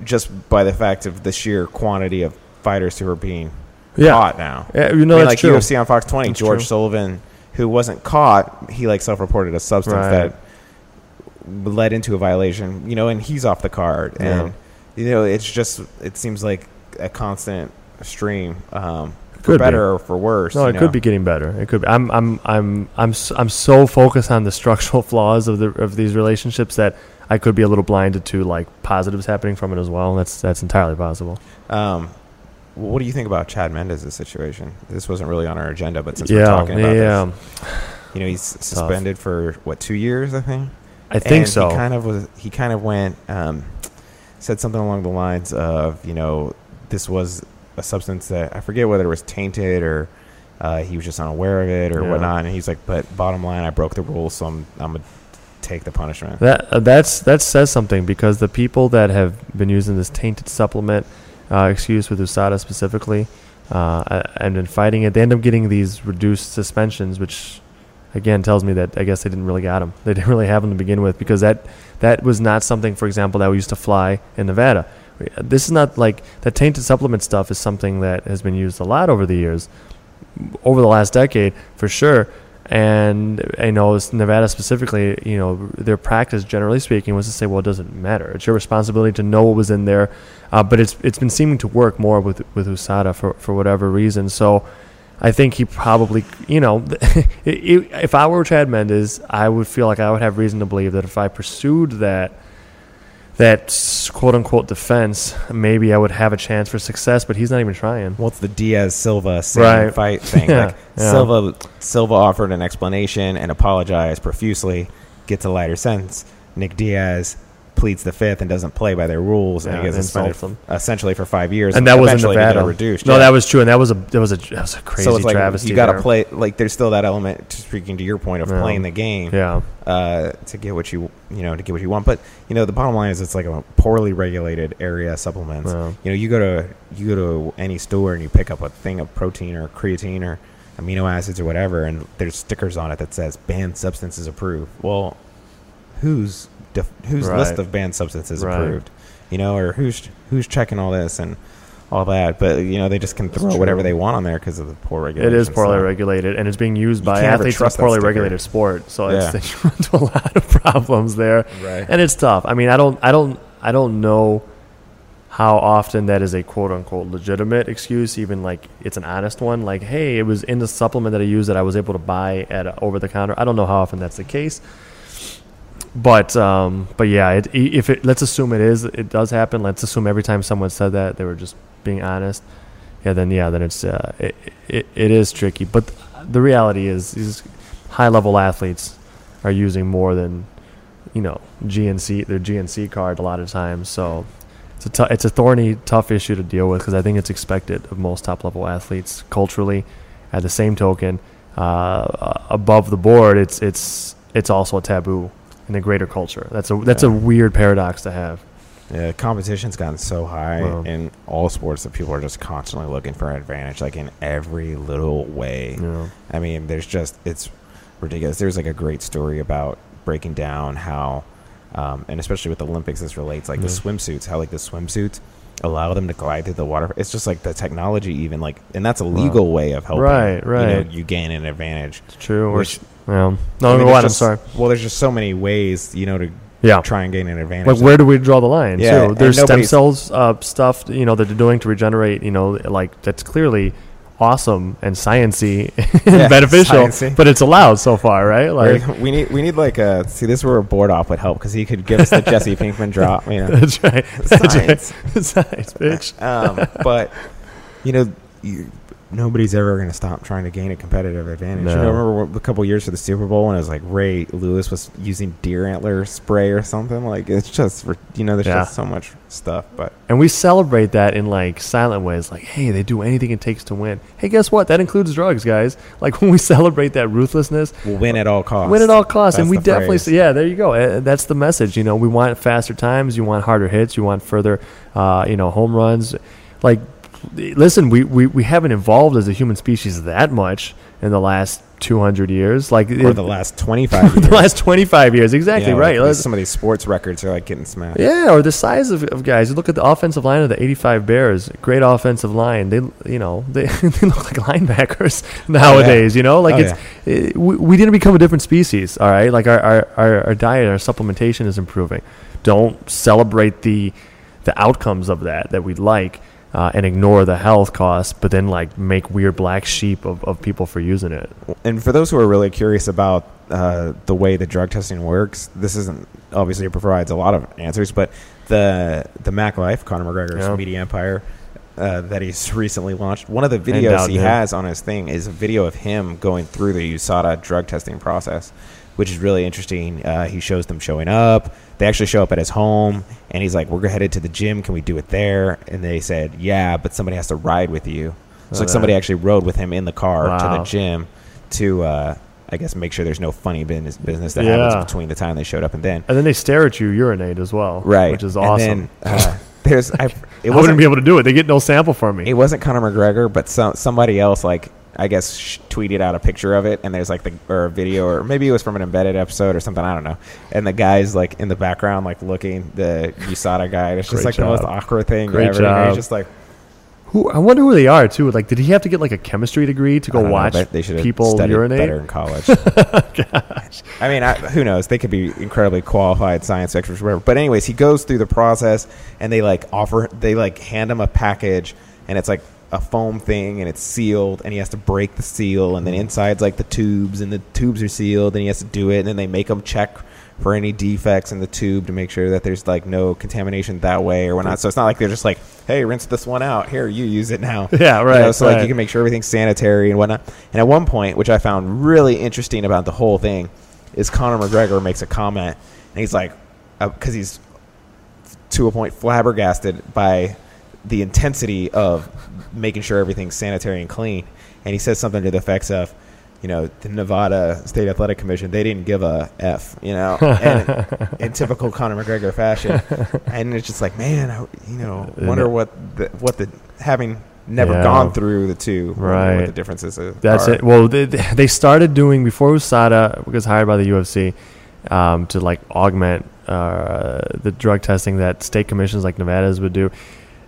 just by the fact of the sheer quantity of fighters who are being Yeah. caught now. Yeah, you know, I mean, like true. UFC on Fox 20, That's George true. Sullivan, who wasn't caught, he like self-reported a substance Right. that led into a violation. You know, and he's off the card, and you know, it's just it seems like a constant stream, um, for Could be. better or for worse. No, you it know? could be getting better. It could. Be. I'm. I'm. I'm. I'm. I'm so focused on the structural flaws of the of these relationships that I could be a little blinded to like positives happening from it as well. That's that's entirely possible. Um, what do you think about Chad Mendes' situation? This wasn't really on our agenda, but since yeah. we're talking about yeah. this, you know, he's suspended for what two years, I think. I think And so. He kind of was. He kind of went. Um, said something along the lines of, you know, this was a substance that I forget whether it was tainted or uh, he was just unaware of it or Yeah. whatnot. And he's like, but bottom line, I broke the rules, so I'm I'm take the punishment. That uh, that's that says something because the people that have been using this tainted supplement, uh, excuse with USADA specifically, uh, and been fighting it, they end up getting these reduced suspensions, which again tells me that I guess they didn't really got them. They didn't really have them to begin with because that that was not something, for example, that we used to fly in Nevada. This is not like that tainted supplement stuff is something that has been used a lot over the years, over the last decade for sure. And I know Nevada specifically, you know, their practice, generally speaking, was to say, well, it doesn't matter. It's your responsibility to know what was in there. Uh, but it's it's been seeming to work more with with USADA for for whatever reason. So I think he probably, you know, if I were Chad Mendes, I would feel like I would have reason to believe that if I pursued that that quote unquote defense, maybe I would have a chance for success. But he's not even trying. Well, it's the Diaz Silva Right. fight thing. Yeah, like yeah. Silva Silva offered an explanation and apologized profusely, gets a lighter sentence. Nick Diaz pleads the fifth and doesn't play by their rules, Yeah, and he gets and suspended insults essentially for five years. and that was in Nevada. reduced. No, yeah. that was true, and that was a that was a that was a crazy so it's like travesty. you got to play. Like there's still that element. Speaking to your point of Yeah. playing the game, Yeah, uh, to get what you you know to get what you want. But you know the bottom line is it's like a poorly regulated area supplements. You know you go to you go to any store and you pick up a thing of protein or creatine or amino acids or whatever, and there's stickers on it that says banned substances approved. Well, whose def- whose Right. list of banned substances Right. approved? You know, or who's who's checking all this and all that? But you know they just can throw whatever they want on there because of the poor regulation. It is poorly so- regulated, and it's being used You by athletes in a poorly regulated sport. So Yeah. it's they run into a lot of problems there, Right. and it's tough. I mean, I don't, I don't, I don't know how often that is a quote unquote legitimate excuse, even like it's an honest one. Like, hey, it was in the supplement that I used that I was able to buy at over the counter. I don't know how often that's the case. But um, but yeah, it, if it let's assume it is, it does happen. Let's assume every time someone said that they were just being honest. Yeah, then yeah, then it's uh, it, it, it is tricky. But the reality is, these high level athletes are using more than you know GNC their GNC card a lot of times. So it's a it's a thorny, tough issue to deal with because I think it's expected of most top level athletes culturally. At the same token, uh, above the board, it's it's it's also a taboo in the greater culture. That's a that's a weird paradox to have. Yeah, competition's gotten so high Wow. in all sports that people are just constantly looking for an advantage, like in every little way. Know. I mean, there's just it's ridiculous. There's like a great story about breaking down how, um, and especially with the Olympics, this relates like the swimsuits, how like the swimsuits allow them to glide through the water. It's just like the technology, even like, and that's a legal way of helping. Right, right. You, know, you gain an advantage. It's true. Which- s- yeah. No, I mean, go. I'm sorry. Well, there's just so many ways, you know, to Yeah. try and gain an advantage. Like where do we draw the line? Yeah, too? There's stem cells uh, stuff, you know, that they're doing to regenerate. You know, like that's clearly awesome and sciency and Yeah, beneficial, sciencey. but it's allowed so far, right? Like Like, we need we need like a see this is where a board off would help because he could give us the Jesse Pinkman drop, you know. that's right. That's Science. right. Science, bitch. Um, but you know, you, nobody's ever going to stop trying to gain a competitive advantage. You No. know, remember what- a couple years for the Super Bowl when it was like Ray Lewis was using deer antler spray or something. Like it's just for you know, there's Yeah. just so much stuff. But And we celebrate that in like silent ways, like, hey, they do anything it takes to win. Hey, guess what? That includes drugs, guys. Like when we celebrate that ruthlessness, we'll win at all costs. Win at all costs, and we definitely phrase. yeah. There you go. That's the message. You know, we want faster times. You want harder hits. You want further, uh, you know, home runs. Like, listen, we, we we haven't evolved as a human species that much in the last 200 years. Like or it- the last 25 years. the last 25 years. Exactly Yeah, right. like some of these sports records are like getting smashed. yeah, or the size of, of guys. You look at the offensive line of the '85 Bears. Great offensive line. They, you know, they, they look like linebackers nowadays. You know, like Oh, it's it, we, we didn't become a different species. All right, like our, our, our, our diet, our supplementation is improving. Don't celebrate the the outcomes of that that we like. Uh, and ignore the health costs, but then like make weird black sheep of, of people for using it. And for those who are really curious about uh, the way the drug testing works, this isn't obviously it provides a lot of answers, but the the Mac Life, Conor McGregor's Yeah. media empire uh, that he's recently launched, one of the videos he has on his thing is a video of him going through the USADA drug testing process, which is really interesting. Uh, he shows them showing up. They actually show up at his home, and he's like, "We're headed to the gym. Can we do it there?" And they said, "Yeah, but somebody has to ride with you." So Oh, like somebody actually rode with him in the car to the gym to, uh, I guess, make sure there's no funny business business that Yeah. happens between the time they showed up and then. And then they stare at you urinate as well, Right, Which is awesome. then, uh, there's, I, it I wouldn't wasn't be able to do it. They get no sample from me. it wasn't Conor McGregor, but some somebody else like I guess sh- tweeted out a picture of it, and there's like the or a video, or maybe it was from an embedded episode or something. I don't know. And the guy's like in the background, like looking the USADA guy. and It's just Great like the most awkward thing Great ever. And he's job. just like Who I wonder who they are too. Like, did he have to get like a chemistry degree to I go don't know, watch but they should have people studied urinate? better in college. Gosh. I mean, I, who knows? They could be incredibly qualified science experts, or whatever. But anyways, he goes through the process, and they like offer, they like hand him a package, and it's like a foam thing, and it's sealed, and he has to break the seal, and then mm-hmm. inside's like the tubes, and the tubes are sealed, and he has to do it, and then they make him check for any defects in the tube to make sure that there's like no contamination that way or whatnot. So it's not like they're just like, hey, rinse this one out. Here, you use it now. Yeah, You right, know, so like you can make sure everything's sanitary and whatnot. And at one point, which I found really interesting about the whole thing, is Conor McGregor makes a comment, and he's like, uh, because he's to a point flabbergasted by the intensity of making sure everything's sanitary and clean, and he says something to the effects of. You know, the Nevada State Athletic Commission, they didn't give a F, you know, and in typical Conor McGregor fashion. And it's just like, man, I, you know, wonder what the, what the, having never Yeah. gone through the two, Right. what the differences are. That's it. Well, they, they started doing before USADA was hired by the UFC um, to like augment uh, the drug testing that state commissions like Nevada's would do.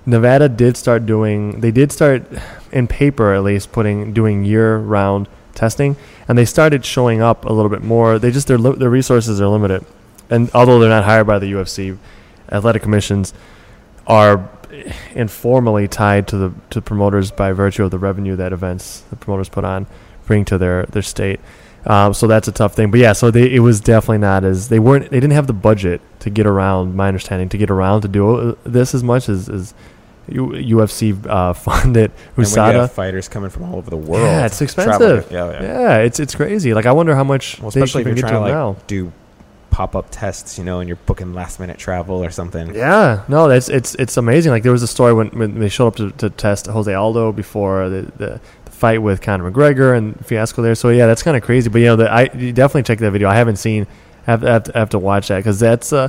Nevada did start doing. They did start, in paper at least, putting doing year-round testing, and they started showing up a little bit more. They just their their resources are limited, and although they're not hired by the UFC, athletic commissions are informally tied to the to promoters by virtue of the revenue that events the promoters put on bring to their their state. Um, so that's a tough thing. But yeah, so they, it was definitely not as they weren't they didn't have the budget to get around. My understanding to get around to do uh, this as much as as UFC uh, funded And when you USADA. have fighters coming from all over the world, Yeah, it's expensive. Yeah, yeah. Yeah, it's it's crazy. Like I wonder how much Well, especially if you're get trying to like now. do pop up tests, you know, and you're booking last minute travel or something. Yeah, no, that's it's it's amazing. Like there was a story when, when they showed up to, to test Jose Aldo before the, the fight with Conor McGregor and fiasco there. So yeah, that's kind of crazy. But you know, the, I definitely check that video. I haven't seen. I have, have, to, have to watch that because that's uh,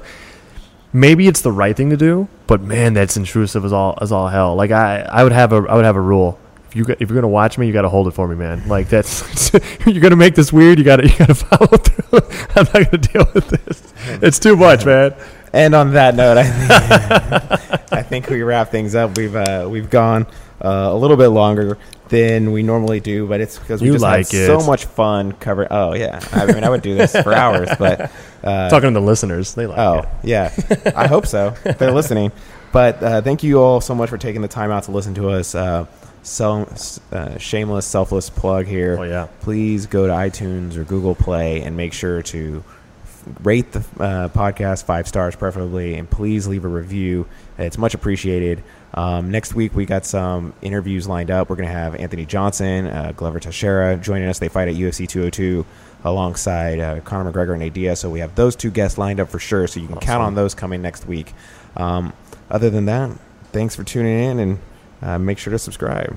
maybe it's the right thing to do, but man, that's intrusive as all as all hell. Like I I would have a I would have a rule. If you if you're gonna watch me, you got to hold it for me, man. Like that's you're gonna make this weird. You got to you got to follow through. I'm not gonna deal with this. It's too much, man. And on that note, I think, I think we wrap things up. We've uh, we've gone uh, a little bit longer than we normally do, but it's because we You just like had so much fun covering. Oh yeah, I mean I would do this for hours, but uh, Talking to the listeners, they like Oh it. yeah, I hope so. They're listening. But uh, thank you all so much for taking the time out to listen to us. Uh, so uh, shameless, selfless plug here. Oh, yeah. Please go to iTunes or Google Play and make sure to rate the uh, podcast five stars, preferably, and please leave a review. It's much appreciated. Um, next week, we got some interviews lined up. We're going to have Anthony Johnson, uh, Glover Teixeira joining us. They fight at UFC 202 alongside uh, Conor McGregor and Adia. So we have those two guests lined up for sure. So you can awesome. count on those coming next week. Um, other than that, thanks for tuning in and uh, make sure to subscribe.